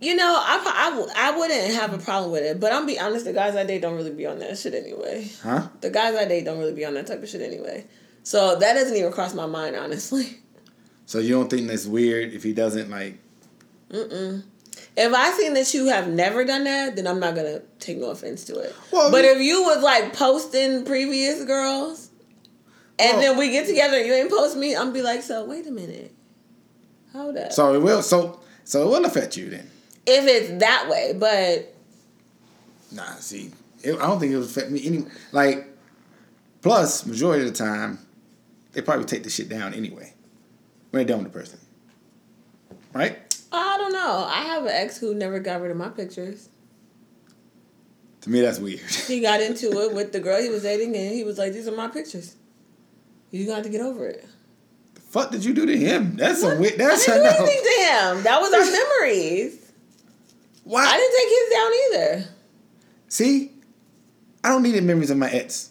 you know, I, I, I wouldn't have a problem with it. But I'm be honest, the guys I date don't really be on that shit anyway. Huh? The guys I date don't really be on that type of shit anyway. So that doesn't even cross my mind, honestly. So you don't think that's weird if he doesn't like? Mm-mm. If I seen that you have never done that, then I'm not gonna take no offense to it. Well, but if you was like posting previous girls, and Well- then we get together and you ain't post me, I'm be like, so wait a minute, hold up. So it will. So so it will affect you then. if it's that way, but Nah, see, it, I don't think it would affect me any. Like, plus majority of the time, they probably take the shit down anyway when they're done with the person, right? I don't know. I have an ex who never got rid of my pictures. To me, that's weird. He got into (laughs) it with the girl he was dating, and he was like, "These are my pictures. You got to have to get over it." the fuck did you do to him? That's a weird. I That's didn't a do no. anything to him. That was our memories. Why? I didn't take his down either. See, I don't need the memories of my ex.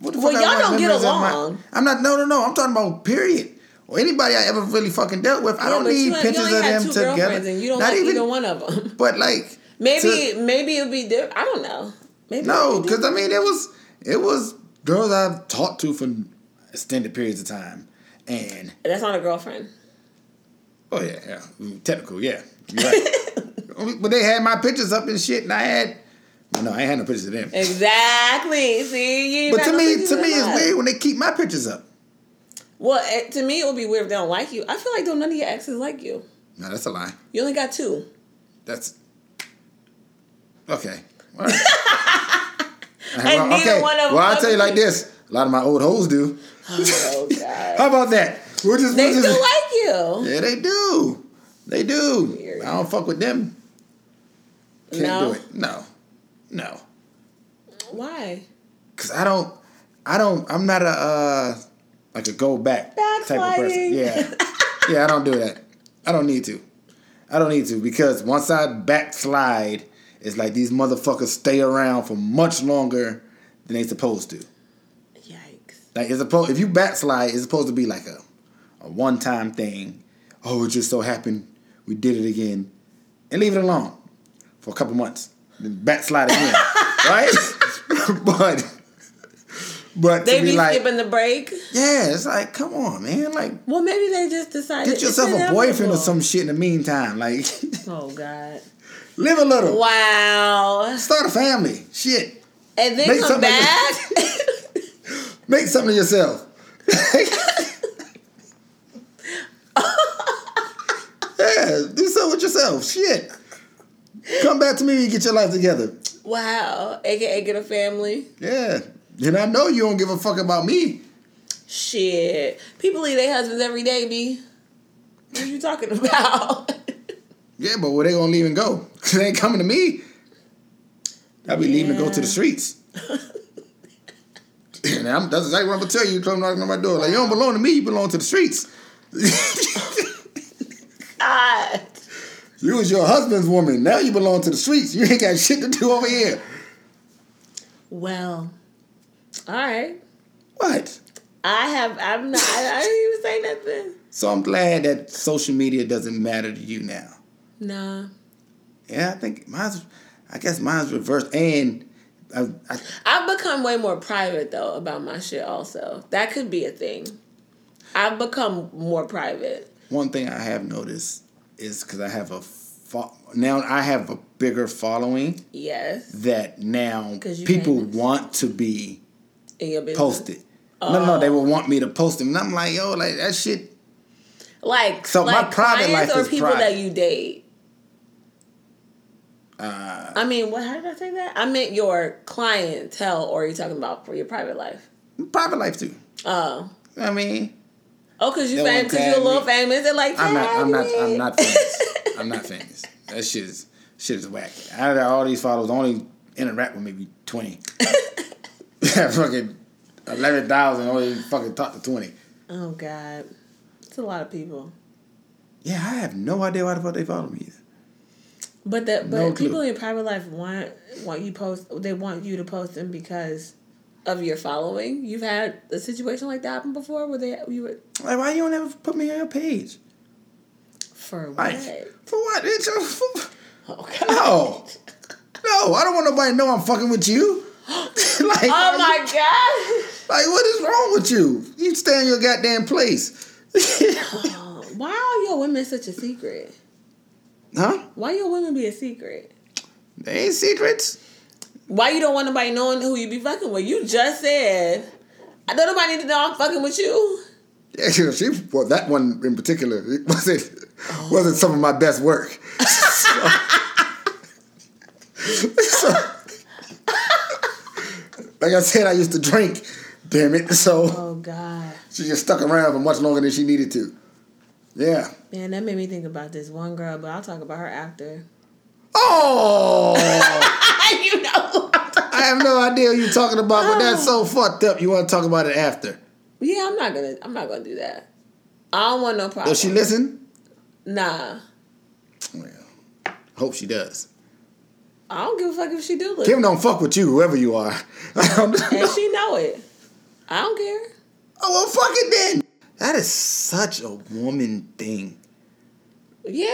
What the Well, fuck I y'all don't get of my- along. I'm not. No, no, no. I'm talking about period. Or anybody I ever really fucking dealt with. I don't need pictures of them together. and you don't not like even. either one of them. (laughs) But like Maybe, to- maybe it'll be different. I don't know. Maybe no, because I mean it was it was girls I've talked to for extended periods of time, and that's not a girlfriend. oh yeah, yeah, Mm, technical, yeah, right. (laughs) but they had my pictures up and shit, and I had. No, I ain't had no pictures of them. Exactly. See, you. But to no me, pictures to me, it's weird when they keep my pictures up. Well, it, to me, it would be weird if they don't like you. I feel like though none of your exes like you. No, that's a lie. You only got two. That's okay. All right. (laughs) And neither one of them well, I'll tell you like this: a lot of my old hoes do. Oh (laughs) God. How about that? We're just, they we're still just like you. yeah, they do. They do. Weird. I don't fuck with them. Can't No. do it. No, no, Why? because I don't. I don't. I'm not a uh like a go back type of person. Yeah, (laughs) yeah. I don't do that. I don't need to. I don't need to because once I backslide, it's like these motherfuckers stay around for much longer than they supposed to. Yikes. Like it's supposed if you backslide, it's supposed to be like a a one time thing. Oh, it just so happened we did it again. and leave it alone for a couple months. Then backslide again, (laughs) right? (laughs) but but They be be like, skipping the break. yeah, it's like, come on, man, like. Well, maybe they just decided. Get yourself a boyfriend or some shit in the meantime. Like, (laughs) Oh God! Live a little. Wow! Start a family. Shit. And then Make come back. (laughs) Make something of yourself. (laughs) yeah, do something with yourself. Shit. Come back to me when you get your life together. wow! AKA get a family. Yeah. And I know you don't give a fuck about me. Shit! People leave their husbands every day. B. What are you talking about? (laughs) Yeah, but where they gonna leave and go? (laughs) they ain't coming to me. I'll be leaving to go to the streets. (laughs) and I'm, that's exactly what I'm gonna tell you. Come knocking on my door. Like you don't belong to me. You belong to the streets. (laughs) God. You was your husband's woman. Now you belong to the streets. You ain't got shit to do over here. Well, all right. What? I have. I'm not. I, I didn't even say nothing. So I'm glad that social media doesn't matter to you now. Nah. Yeah, I think mine's. I guess mine's reversed. And I, I, I've become way more private though about my shit. Also, that could be a thing. I've become more private. one thing I have noticed is because I have a fo- now I have a bigger following Yes, that now people famous. want to be in your business. posted. No, no, Oh. they will want me to post them, and I'm like, yo, like that shit. Like So my like private clients life or is people private. that you date. Uh, I mean, what? How did I say that? I meant your clientele, or are you talking about for your private life? private life too. Oh, I mean, oh, because you famous, because you're a little me. famous. They're like, I'm not. I'm not. I'm not famous. (laughs) I'm not famous. That shit is shit is whack. Out of all these followers, only interact with maybe twenty. (laughs) (laughs) fucking eleven thousand. Only fucking talk to twenty. oh God, it's a lot of people. Yeah, I have no idea why the fuck they follow me. Either. But that, but No people in your private life want want you post. They want you to post them because of your following. You've had a situation like that happen before, where they you were Like, why you don't ever put me on your page? for what? Like, for what? Bitch? For- (laughs) Oh God. No, no, I don't want nobody to know I'm fucking with you. (gasps) (laughs) like, Oh my (laughs) God. like, what is wrong with you? You stay in your goddamn place. Oh, why are your women such a secret? Huh? Why your women be a secret? They ain't secrets. Why you don't want nobody knowing who you be fucking with? You just said I don't nobody need to know I'm fucking with you. Yeah, she, she well, that one in particular it wasn't oh. wasn't some of my best work. So- like I said, I used to drink. Damn it! So Oh God. she just stuck around for much longer than she needed to. Yeah. Man, that made me think about this one girl, but I'll talk about her after. Oh, (laughs) you know. I have no idea what you're talking about, but that's so oh. fucked up. You want to talk about it after? Yeah, I'm not gonna. I'm not gonna do that. I don't want no problem. Does she listen? Nah, Well, hope she does. I don't give a fuck if she do listen, Kim don't fuck with you, whoever you are. (laughs) And she know it. I don't care. Oh well, fuck it then. That is such a woman thing. Yeah.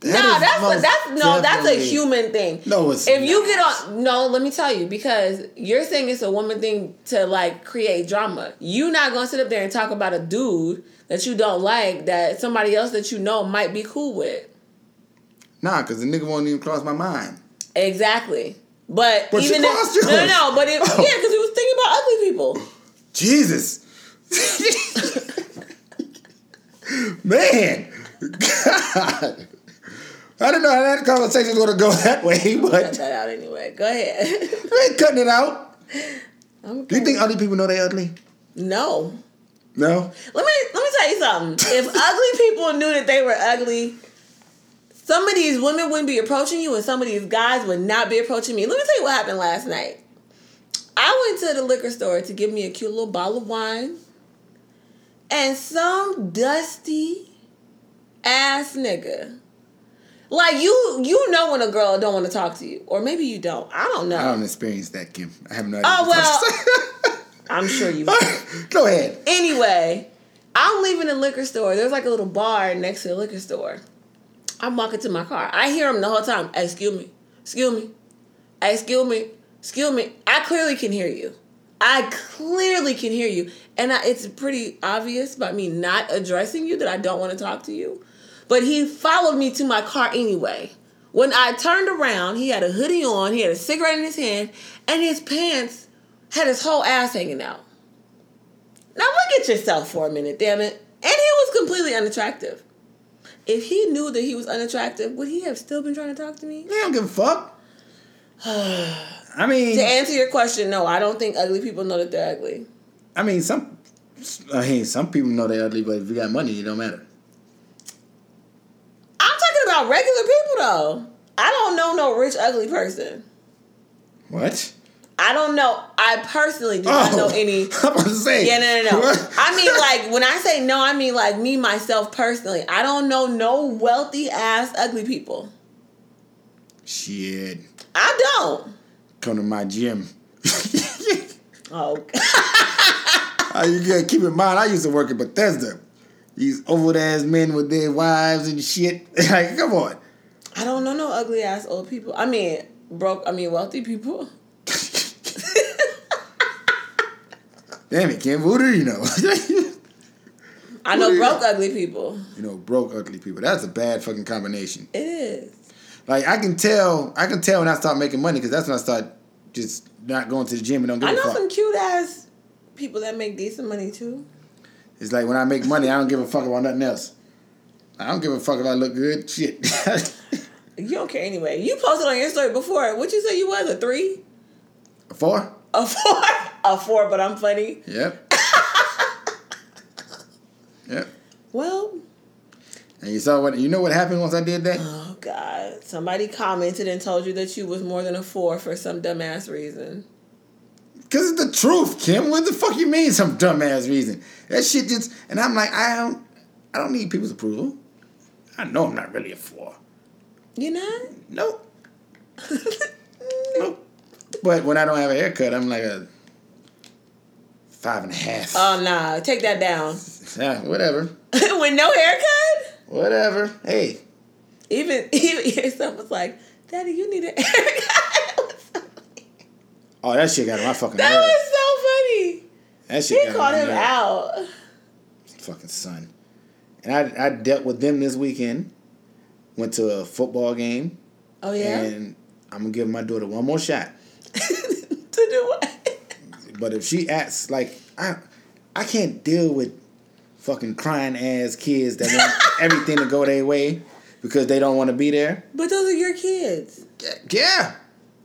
That nah, that's most that's no, that's a human thing. No, it's if you get on no, let me tell you because you're saying it's a woman thing to like create drama. You not gonna sit up there and talk about a dude that you don't like that somebody else that you know might be cool with. Nah, because the nigga won't even cross my mind. Exactly. But, But even if, crossed no, no, no, but it, Oh. (laughs) yeah, because he was thinking about ugly people. Jesus. (laughs) (laughs) Man. God. I don't know how that conversation conversation's going to go (laughs) that way, but. Cut that out anyway. Go ahead. (laughs) I ain't cutting it out. I'm Do you think ugly people know they ugly? no? No? Let me let me tell you something. If ugly people knew that they were ugly, some of these women wouldn't be approaching you, and some of these guys would not be approaching me. Let me tell you what happened last night. I went to the liquor store to give me a cute little bottle of wine, and some dusty ass nigga. Like you, you know when a girl don't want to talk to you, or maybe you don't. I don't know. I don't experience that, Kim. I have no idea. Oh, well. I'm sure you. (laughs) go ahead. Anyway, I'm leaving the liquor store. There's like a little bar next to the liquor store. I'm walking to my car. I hear him the whole time. Excuse me. Excuse me. Excuse me. Excuse me. I clearly can hear you. I clearly can hear you. And I, it's pretty obvious by me not addressing you that I don't want to talk to you. But he followed me to my car anyway. When I turned around, he had a hoodie on, he had a cigarette in his hand, and his pants had his whole ass hanging out. Now look at yourself for a minute, damn it. And he was completely unattractive. If he knew that he was unattractive, would he have still been trying to talk to me? They don't give a fuck. (sighs) I mean, To answer your question, no, I don't think ugly people know that they're ugly. I mean, some. I mean, some people know they're ugly, but if you got money, it don't matter. I'm talking about regular people though. I don't know no rich ugly person. What? I don't know. I personally do not know oh, any. (laughs) I'm about to say. Yeah, no, no, no. I mean, like when I say no, I mean like me myself personally. I don't know no wealthy ass ugly people. Shit. I don't. Come to my gym. (laughs) (laughs) Oh, (laughs) Uh, you gotta keep in mind, I used to work at Bethesda. These old ass men with their wives and shit. (laughs) like, come on. I don't know no ugly ass old people. I mean, broke. I mean, wealthy people. (laughs) Damn it, Kim. Who do you know? I know What do you broke know? ugly people. you know, broke ugly people. That's a bad fucking combination. It is. Like I can tell, I can tell when I start making money because that's when I start just not going to the gym and don't give I a know fuck. some cute ass people that make decent money too. It's like when I make money, I don't give a fuck about nothing else. I don't give a fuck if I look good. Shit. (laughs) You don't care anyway. You posted on your story before. What you say you was a three, A Four? a four, a four. But I'm funny. Yep. (laughs) yep. Well, And you saw what you know what happened once I did that? oh god, somebody commented and told you that you was more than a four for some dumbass reason. Cause it's the truth, Kim. What the fuck you mean some dumbass reason? That shit just and I'm like, I don't I don't need people's approval. I know I'm not really a four. You know? Nope. (laughs) Nope. But when I don't have a haircut, I'm like a five and a half. Oh nah, take that down. (laughs) yeah, whatever. (laughs) With no haircut, Whatever. Hey. even (laughs) even son was like, "Daddy, you need a haircut." (laughs) (laughs) Oh, that shit got on my fucking that was so funny. That shit He called him out. Fucking son. And I I dealt with them this weekend. Went to a football game. Oh yeah. And I'm gonna give my daughter one more shot. to do what? But if she acts like I I can't deal with fucking crying ass kids that want (laughs) everything to go their way because they don't want to be there. But those are your kids. Yeah.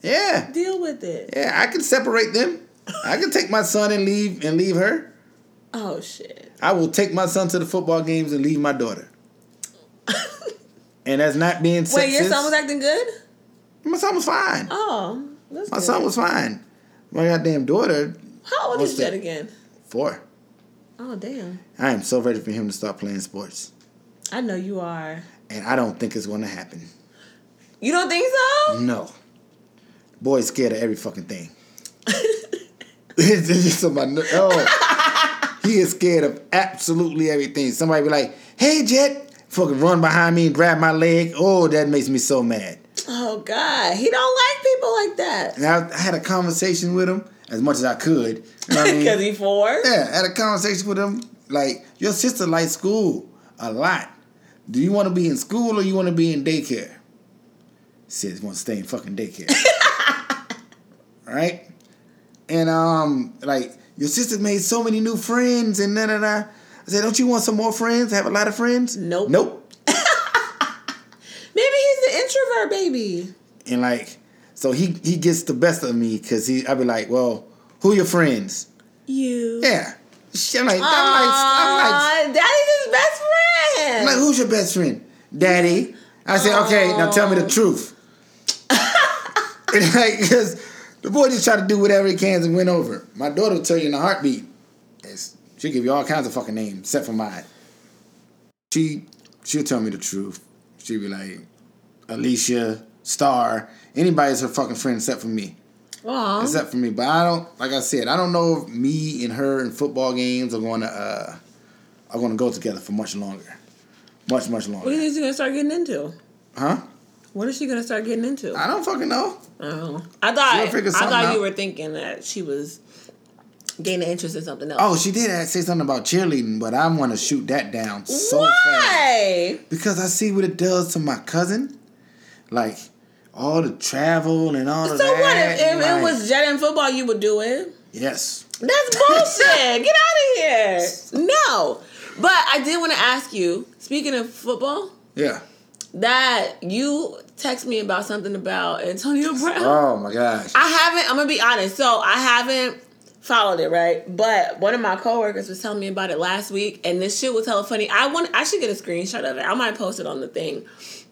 Yeah. Deal with it. Yeah, I can separate them. I can take my son and leave and leave her. Oh shit. I will take my son to the football games and leave my daughter. (laughs) And that's not being sexist. Wait, your son was acting good? my son was fine. Oh, My good. son was fine. My goddamn daughter, How old is that? again? four. Oh damn. I am so ready for him to start playing sports. I know you are. And I don't think it's gonna happen. You don't think so? No. Boy's scared of every fucking thing. It's just my ner- oh, he is scared of absolutely everything. Somebody be like, "Hey, Jet," fucking run behind me and grab my leg. Oh, that makes me so mad. Oh God, he don't like people like that. And I, I had a conversation with him as much as I could. You know I mean? (laughs) Because he four. Yeah, I had a conversation with him. Like, your sister likes school a lot. Do you want to be in school or you want to be in daycare? Says wants to stay in fucking daycare. (laughs) right? And um, like your sister made so many new friends and da da da. I said, don't you want some more friends? Have a lot of friends? Nope. Nope. (laughs) Maybe he's the introvert baby. And like, so he he gets the best of me because he I be like, well, who your friends? You. Yeah. I'm like, I'm like, I'm like, Daddy's his best friend. I'm like, who's your best friend? Daddy. I said, okay, now tell me the truth. and (laughs) (laughs) like, because the boy just tried to do whatever he can and went over. My daughter will tell you in a heartbeat. It's, she'll give you all kinds of fucking names, except for mine. She, she'll tell me the truth. She'll be like, Alicia, Star, anybody's her fucking friend except for me. Aw. Except for me. But I don't, like I said, I don't know if me and her in football games are going to, uh, are going to go together for much longer. Much, much longer. What do you think he's gonna start getting into? Huh? What is she gonna start getting into? I don't fucking know. Oh, I thought I thought out. you were thinking that she was gaining interest in something else. Oh, she did say something about cheerleading, but I want to shoot that down so fast Why? because I see what it does to my cousin, like all the travel and all So of that. what if, if like, it was jet and football? You would do it. yes, That's bullshit. Get out of here. No. But I did want to ask you. Speaking of football, yeah. that you text me about something about Antonio oh Brown. Oh my gosh. I haven't. I'm gonna be honest. So I haven't followed it, right? But one of my coworkers was telling me about it last week, and this shit was hella funny. I want. I should get a screenshot of it. I might post it on the thing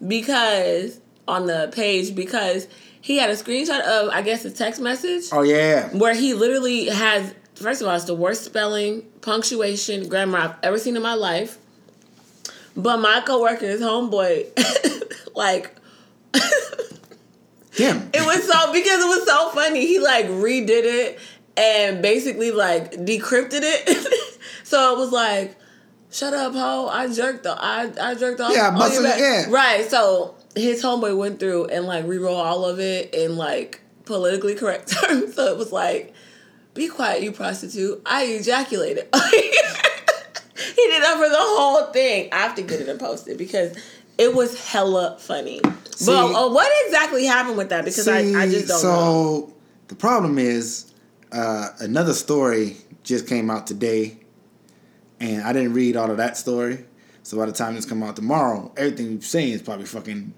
because on the page because he had a screenshot of I guess a text message Oh yeah. where he literally has. First of all, it's the worst spelling, punctuation, grammar I've ever seen in my life. But my coworker's homeboy, (laughs) like (laughs) Him. It was so because it was so funny. He like redid it and basically like decrypted it. (laughs) so it was like, "Shut up, ho! I jerked the I I jerked off." Yeah, busted it, yeah. Right. So his homeboy went through and like rewrote all of it in like politically correct (laughs) terms. So it was like, "Be quiet, you prostitute! I ejaculated." (laughs) he did that for the whole thing. I have to get it and post it because it was hella funny. See- but uh, what exactly happened with that? Because I, I just don't so know. So the problem is uh, another story just came out today, and I didn't read all of that story. So by the time this come out tomorrow, everything you're saying is probably fucking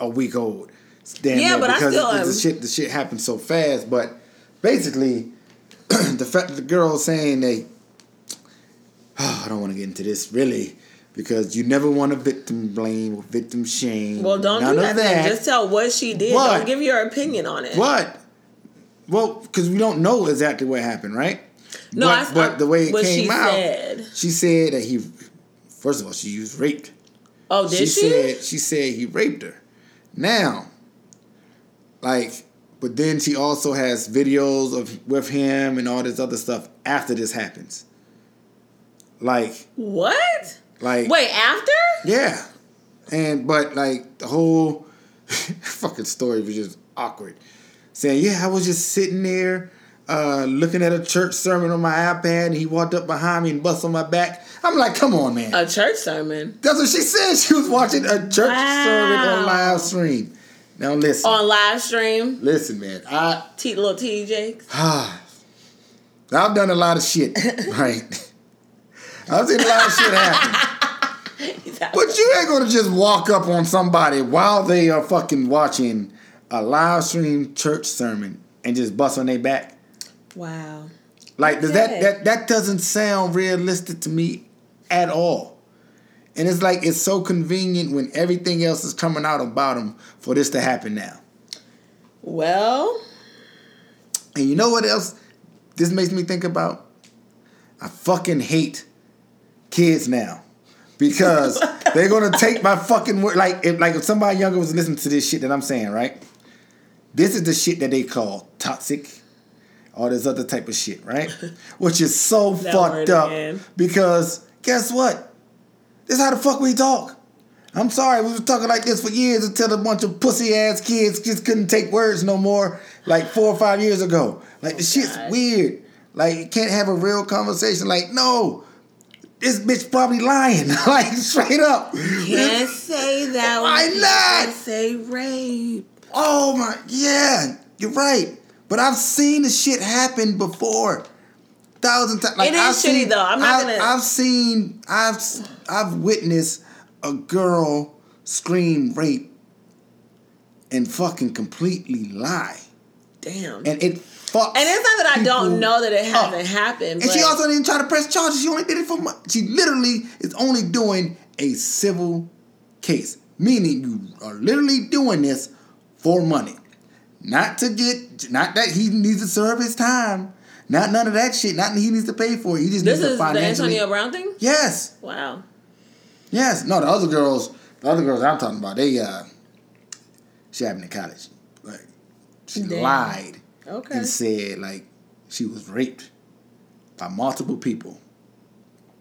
a week old. Damn Yeah, but I because still the, the shit the shit happened so fast. But basically, (clears throat) the fact that the girl saying they, (sighs) I don't want to get into this really. Because you never want to victim blame or victim shame. Well, don't None do of that. Just tell what she did. What? Don't give your opinion on it. What? Well, because we don't know exactly what happened, right? No, but, I- but the way it came she out, said. she said that he. First of all, she used raped. Oh, did she? said she said he raped her. Now, like, but then she also has videos of with him and all this other stuff after this happens. Like, what? like, Wait, after? yeah, and but like the whole (laughs) fucking story was just awkward. Saying, yeah, I was just sitting there uh, looking at a church sermon on my iPad, and he walked up behind me and bust on my back. I'm like, come on, man. A church sermon That's what she said. She was watching a church Wow. sermon on live stream. Now listen, on live stream. listen, man. I T- little T Jakes. (sighs) I've done a lot of shit, (laughs) right? I've seen a lot of shit happen. (laughs) But you ain't gonna just walk up on somebody while they are fucking watching a live stream church sermon and just bust on their back. Wow. Like does that that that doesn't sound realistic to me at all. And it's like it's so convenient when everything else is coming out about them for this to happen now. Well, And you know what else this makes me think about? I fucking hate kids now. Because (laughs) they're gonna take my fucking word like if like if somebody younger was listening to this shit that I'm saying, right? This is the shit that they call toxic, all this other type of shit, right? (laughs) Which is so fucked up. again. Because guess what? This is how the fuck we talk. I'm sorry, we was talking like this for years until a bunch of pussy ass kids just couldn't take words no more, like four or five years ago. Like the oh, shit's God. weird. Like you can't have a real conversation. Like no, this bitch probably lying. (laughs) like straight up. You can't say that. Why not? Say rape. Oh my, yeah, you're right. But I've seen the shit happen before, thousand times. Like, It is I've shitty, seen- though. I'm not I've, gonna- I've seen, I've, I've witnessed a girl scream rape and fucking completely lie, Damn. and it fucks. And it's not that I don't know that it hasn't happened. And she also didn't try to press charges. She only did it for money. She literally is only doing a civil case, meaning you are literally doing this for money, not to get, not that he needs to serve his time, not none of that shit. Not he needs to pay for it. He just this needs to is the financially. Antonio Brown thing. Yes, Wow. yes. No, the other girls, the other girls I'm talking about, they uh, she happened in college. Like she Damn. lied Okay. and said like she was raped by multiple people.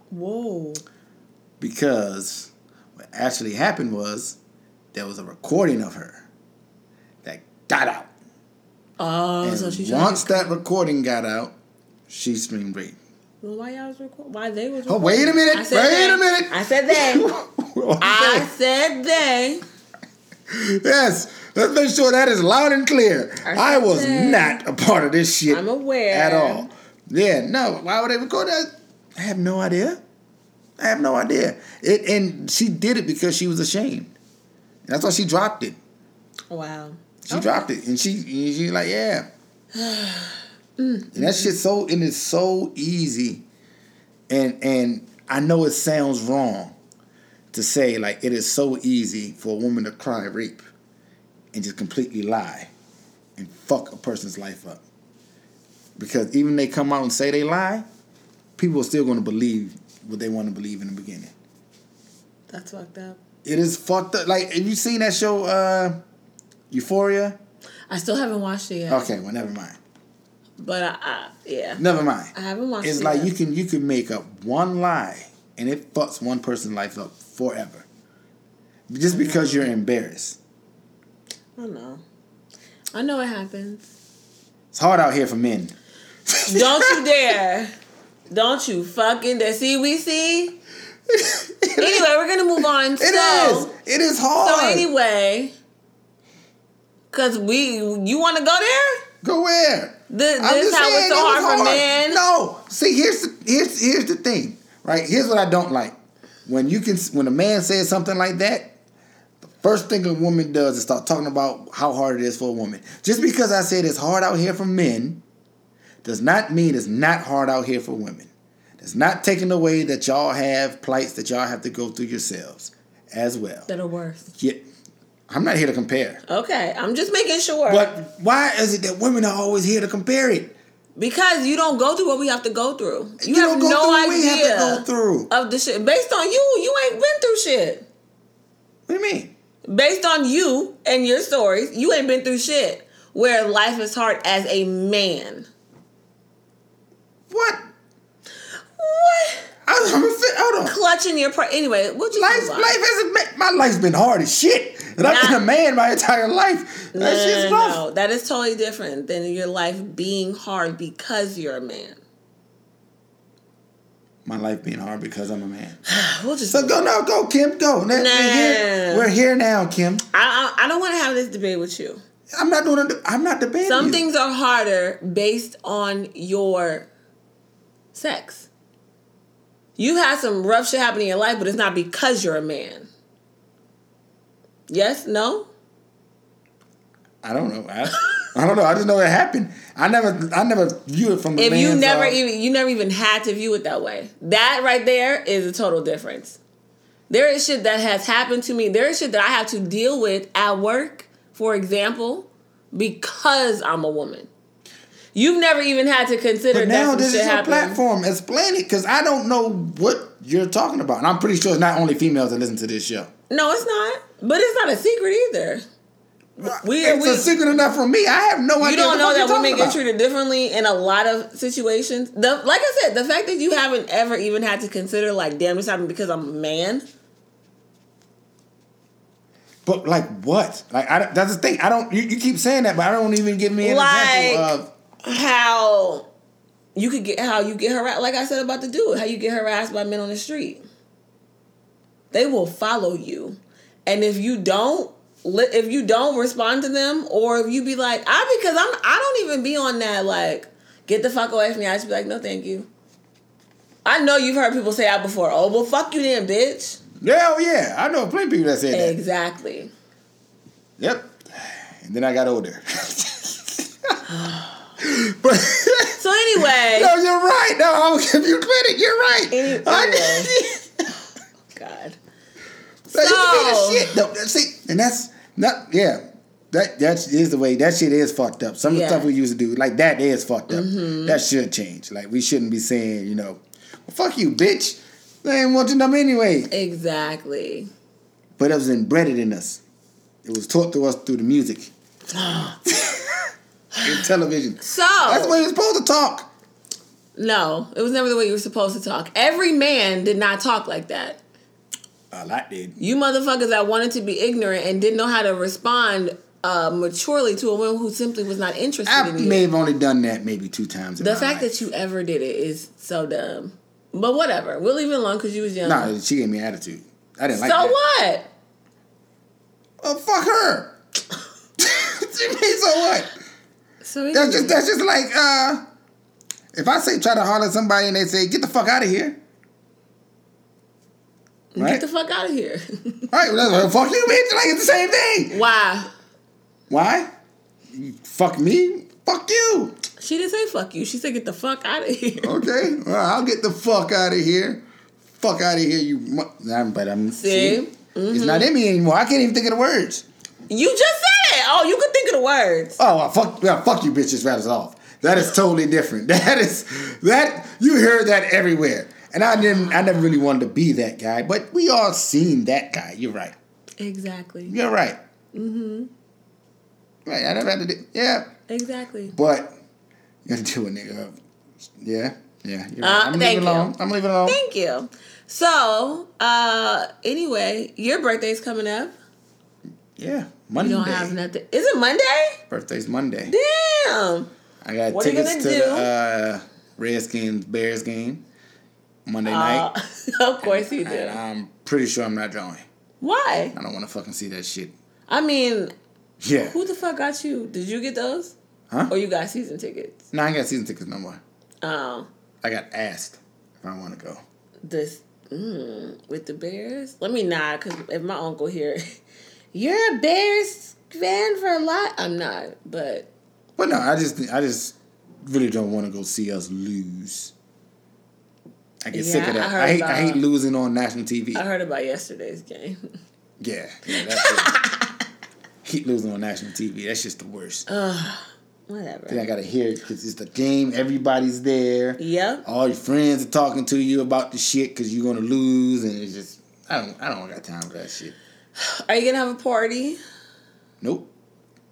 Whoa. because what actually happened was there was a recording of her that got out. Oh, And so she once that recording got out, she screamed rape. Well, why y'all was recording? Why they was? Oh, wait a minute. Wait they. a minute. I said they. (laughs) I said they. yes. Let's make sure that is loud and clear. I I was said- not a part of this shit. I'm aware. At all. Yeah, no. Why would they record that? I have no idea. I have no idea. It and she did it because she was ashamed. That's why she dropped it. Wow. She Okay. dropped it, and she and she like yeah. (sighs) and that shit so and it's so easy, and and I know it sounds wrong to say like it is so easy for a woman to cry rape, and just completely lie, and fuck a person's life up. Because even they come out and say they lie, people are still going to believe what they want to believe in the beginning. That's fucked up. It is fucked up. Like, have you seen that show, uh, Euphoria? I still haven't watched it yet. Okay, well, never mind. But I, I yeah. Never mind. I haven't watched It's it like yet. you can you can make up one lie and it fucks one person's life up forever. Just because you're embarrassed. I know. I know it happens. It's hard out here for men. Don't you (laughs) dare. Don't you fucking dare. See, we see. (laughs) Anyway, we're gonna move on. It so, is. It is hard. So anyway, cause we, you want to go there? Go where? This, I'm this just how saying, it's so it was hard, for men. No, see, here's the here's here's the thing, right? Here's what I don't like. When you can, when a man says something like that, the first thing a woman does is start talking about how hard it is for a woman. Just because I said it's hard out here for men, does not mean it's not hard out here for women. It's not taking away that y'all have plights that y'all have to go through yourselves as well. That are worse. Yeah, I'm not here to compare. Okay, I'm just making sure. But why is it that women are always here to compare it? Because you don't go through what we have to go through. You, You have no what idea we have to go through. of the shit. Based on you, you ain't been through shit. What do you mean? Based on you and your stories, you ain't been through shit where life is hard as a man. What? What? I'm a fit. Hold on. Clutching your part. Anyway, we'll just Life, life hasn't. My life's been hard as shit, and I've been a man my entire life. That No, shit's no, rough. no, that is totally different than your life being hard because you're a man. My life being hard because I'm a man. (sighs) We'll just. So go no, go Kim, go. Let- We're, here, we're here now, Kim. I, I, I don't want to have this debate with you. I'm not doing. I'm not debating. Some you. things are harder based on your sex. You had some rough shit happen in your life, but it's not because you're a man. Yes? No? I don't know. I, I don't know. I just know it happened. I never. I never view it from the If you never even you never even had to view it that way. That right there is a total difference. There is shit that has happened to me. There is shit that I have to deal with at work, for example, because I'm a woman. You've never even had to consider But that now this shit is your happened. platform. Explain it, because I don't know what you're talking about, and I'm pretty sure it's not only females that listen to this show. No, it's not. But it's not a secret either. We it's we, a secret enough for me. I have no idea. you don't know that women get treated differently in a lot of situations. The like I said, the fact that you haven't ever even had to consider like, damn, this happened because I'm a man. But like what? Like I don't, that's the thing. I don't. You, you keep saying that, but I don't even give me an Like- example of. How you could get how you get harassed, like I said about the dude, how you get harassed by men on the street. They will follow you, and if you don't, if you don't respond to them, or if you be like, I because I'm, I don't even be on that like, get the fuck away from me. I just be like, no, thank you. I know you've heard people say that before. Oh, well, fuck you then, bitch. Hell yeah, I know plenty of people that say that. Exactly. Yep. And then I got older. but So anyway, (laughs) no, you're right. No, I'll give (laughs) you credit. You're right. Any- I- anyway. God. (laughs) That used to be the shit. No, see, and that's not yeah. That that is the way. That shit is fucked up. Some of the Yeah. Mm-hmm. stuff we used to do, like that, is fucked up. That should change. Like we shouldn't be saying, you know, well, fuck you, bitch. They ain't wanting them anyway. Exactly. But it was embedded in us. It was taught to us through the music, (gasps) in television. So That's the way you're supposed to talk. No, it was never the way you were supposed to talk. Every man did not talk like that. A lot did. You motherfuckers that wanted to be ignorant and didn't know how to respond uh, maturely to a woman who simply was not interested I in you. may have only done that maybe two times. The fact life. that you ever did it is so dumb. But whatever. We'll leave it alone because you was young. Nah, she gave me attitude. I didn't so like that. So what? Oh fuck her. (laughs) So what? So That's just that's just like uh if I say try to holler at somebody and they say, get the fuck out of here. Get the fuck out of here. All right, well, fuck you, bitch. Like it's the same thing. Why? Why? Fuck me? Fuck you. She didn't say fuck you. She said get the fuck out of here. Okay, well, I'll get the fuck out of here. Fuck out of here, you. Mu- but I'm See? Mm-hmm. see? it's not in me anymore. I can't even think of the words. You just said it. Oh, you could think of the words. Oh, well, fuck, well, fuck you, bitches. Rattles off. That is totally different. (laughs) That is that you heard that everywhere, and I didn't. I never really wanted to be that guy, but we all seen that guy. You're right. Exactly. You're right. Mm-hmm. Right. I never had to do. Yeah, Exactly. but you gotta do a nigga. up. Yeah. Yeah. You're Uh. I'm thank leaving it you. alone. I'm leaving alone. Thank you. So, uh, anyway, your birthday's coming up. Yeah. Monday. You Monday. don't have nothing. Is it Monday? Birthday's Monday. Damn. I got What are you tickets gonna to do? the uh, Redskins Bears game Monday night. Uh, (laughs) of course you do. And I'm pretty sure I'm not drawing. Why? I don't want to fucking see that shit. I mean, Yeah. who the fuck got you? Did you get those? Huh? Or you got season tickets? No, I ain't got season tickets no more. Oh, I got asked if I want to go. this mm, with the Bears. Let me not, cause if my uncle here, (laughs) you're a Bears fan for a lot. I'm not, but But no, I just I just really don't want to go see us lose. I get sick of Yeah, I that. I, hate I hate losing on national TV. I heard about yesterday's game. yeah, yeah, (laughs) that's. Keep losing on national TV. That's just the worst. Whatever. Then I gotta hear it because it's the game. Everybody's there. Yep. All your friends are talking to you about the shit because you're gonna lose, and it's just I don't I don't got time for that shit. (sighs) Are you gonna have a party? Nope.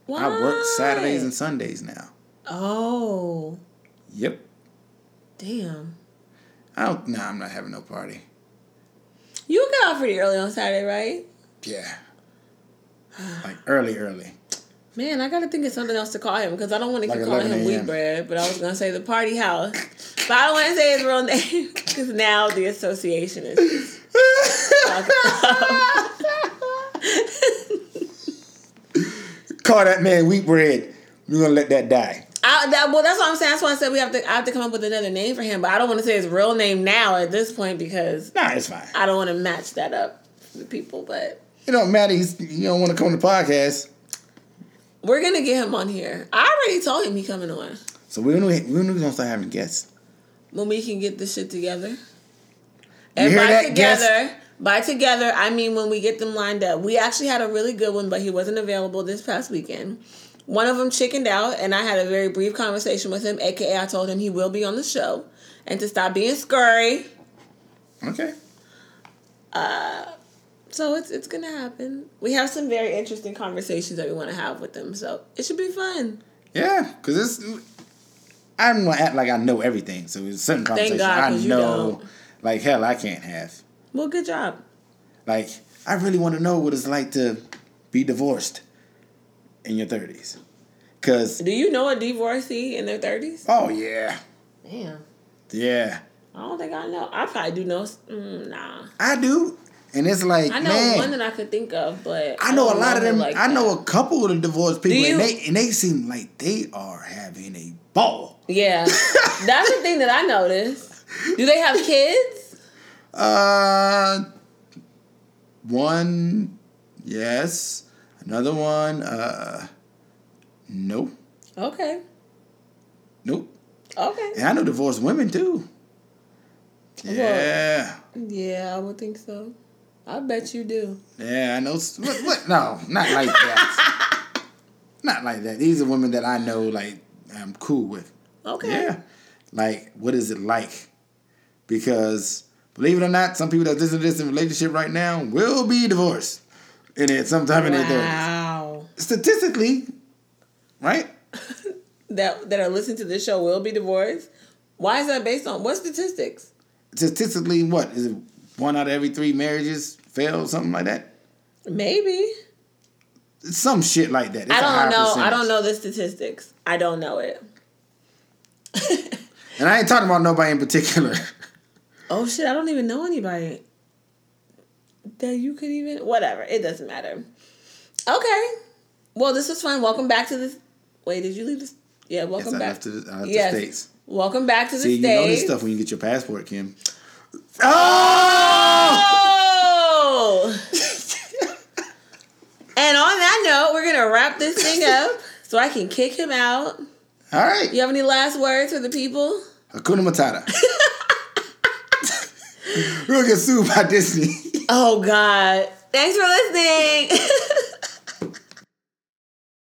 Why? I work Saturdays and Sundays now. Oh, Yep. damn. I don't. Nah, I'm not having no party. You got off pretty early on Saturday, right? Yeah. Like early, early. Man, I gotta think of something else to call him because I don't want to Like keep calling him Wheat Bread, but I was gonna say the Party House. But I don't want to say his real name (laughs) because now the association is. (laughs) Call that man wheat bread. We're gonna let that die. I, that, well, that's what I'm saying. That's why I said we have to. I have to come up with another name for him, but I don't want to say his real name now at this point because Nah, it's fine. I don't want to match that up for the people. But It don't matter. He's, you don't want to come on the podcast. we're gonna get him on here. I already told him he coming on So we're gonna we're gonna start having guests. when we can get this shit together. You And hear by that, together, by together, I mean when we get them lined up. We actually had a really good one, but he wasn't available this past weekend. One of them chickened out, and I had a very brief conversation with him. AKA, I told him he will be on the show, and to stop being scurry. Okay. Uh, so it's it's gonna happen. We have some very interesting conversations that we want to have with them, so it should be fun. Yeah, because it's. I don't want to act like I know everything. So it's certain conversations God, I 'cause know, like hell, I can't have. Well, good job. Like I really want to know what it's like to be divorced in your thirties. Cause Do you know a divorcee in their thirties? oh yeah, Damn, yeah, I don't think I know. I probably do know. Mm, nah, I do, and it's like I know man, one that I could think of, but I know a lot of them. like I know that. a couple of the divorced people, you- and they and they seem like they are having a ball. Yeah, (laughs) that's the thing that I noticed. Do they have kids? Uh, one, yes. Another one, uh, nope, Okay, nope. okay. And I know divorced women too. Yeah, Yeah, I would think so. I bet you do. yeah. I know. What? what? No, not like that. not like that. These are women that I know. Like I'm cool with. Okay. Yeah. Like, what is it like? Because believe it or not, some people that listen to this in a relationship right now will be divorced. And at sometime in their thirties. Wow. Statistically, right? (laughs) That that are listening to this show will be divorced. Why is that based on what statistics? Statistically, what? Is it one out of every three marriages failed, something like that. Maybe. Some shit like that. It's I don't know. I don't know the statistics. I don't know it. And I ain't talking about nobody in particular. (laughs) Oh shit! I don't even know anybody that you could even. Whatever. It doesn't matter. Okay. Well, this was fun. Welcome back to this. Wait, did you leave this? Yeah. Welcome yes, back. to the, Yes. the States. Welcome back to the See, you know this stuff when you get your passport, Kim. Oh! Oh! (laughs) and on that note, we're gonna wrap this thing up so I can kick him out. All right. You have any last words for the people? Hakuna Matata. (laughs) Gonna get sued by Disney. Oh God! Thanks for listening. (laughs)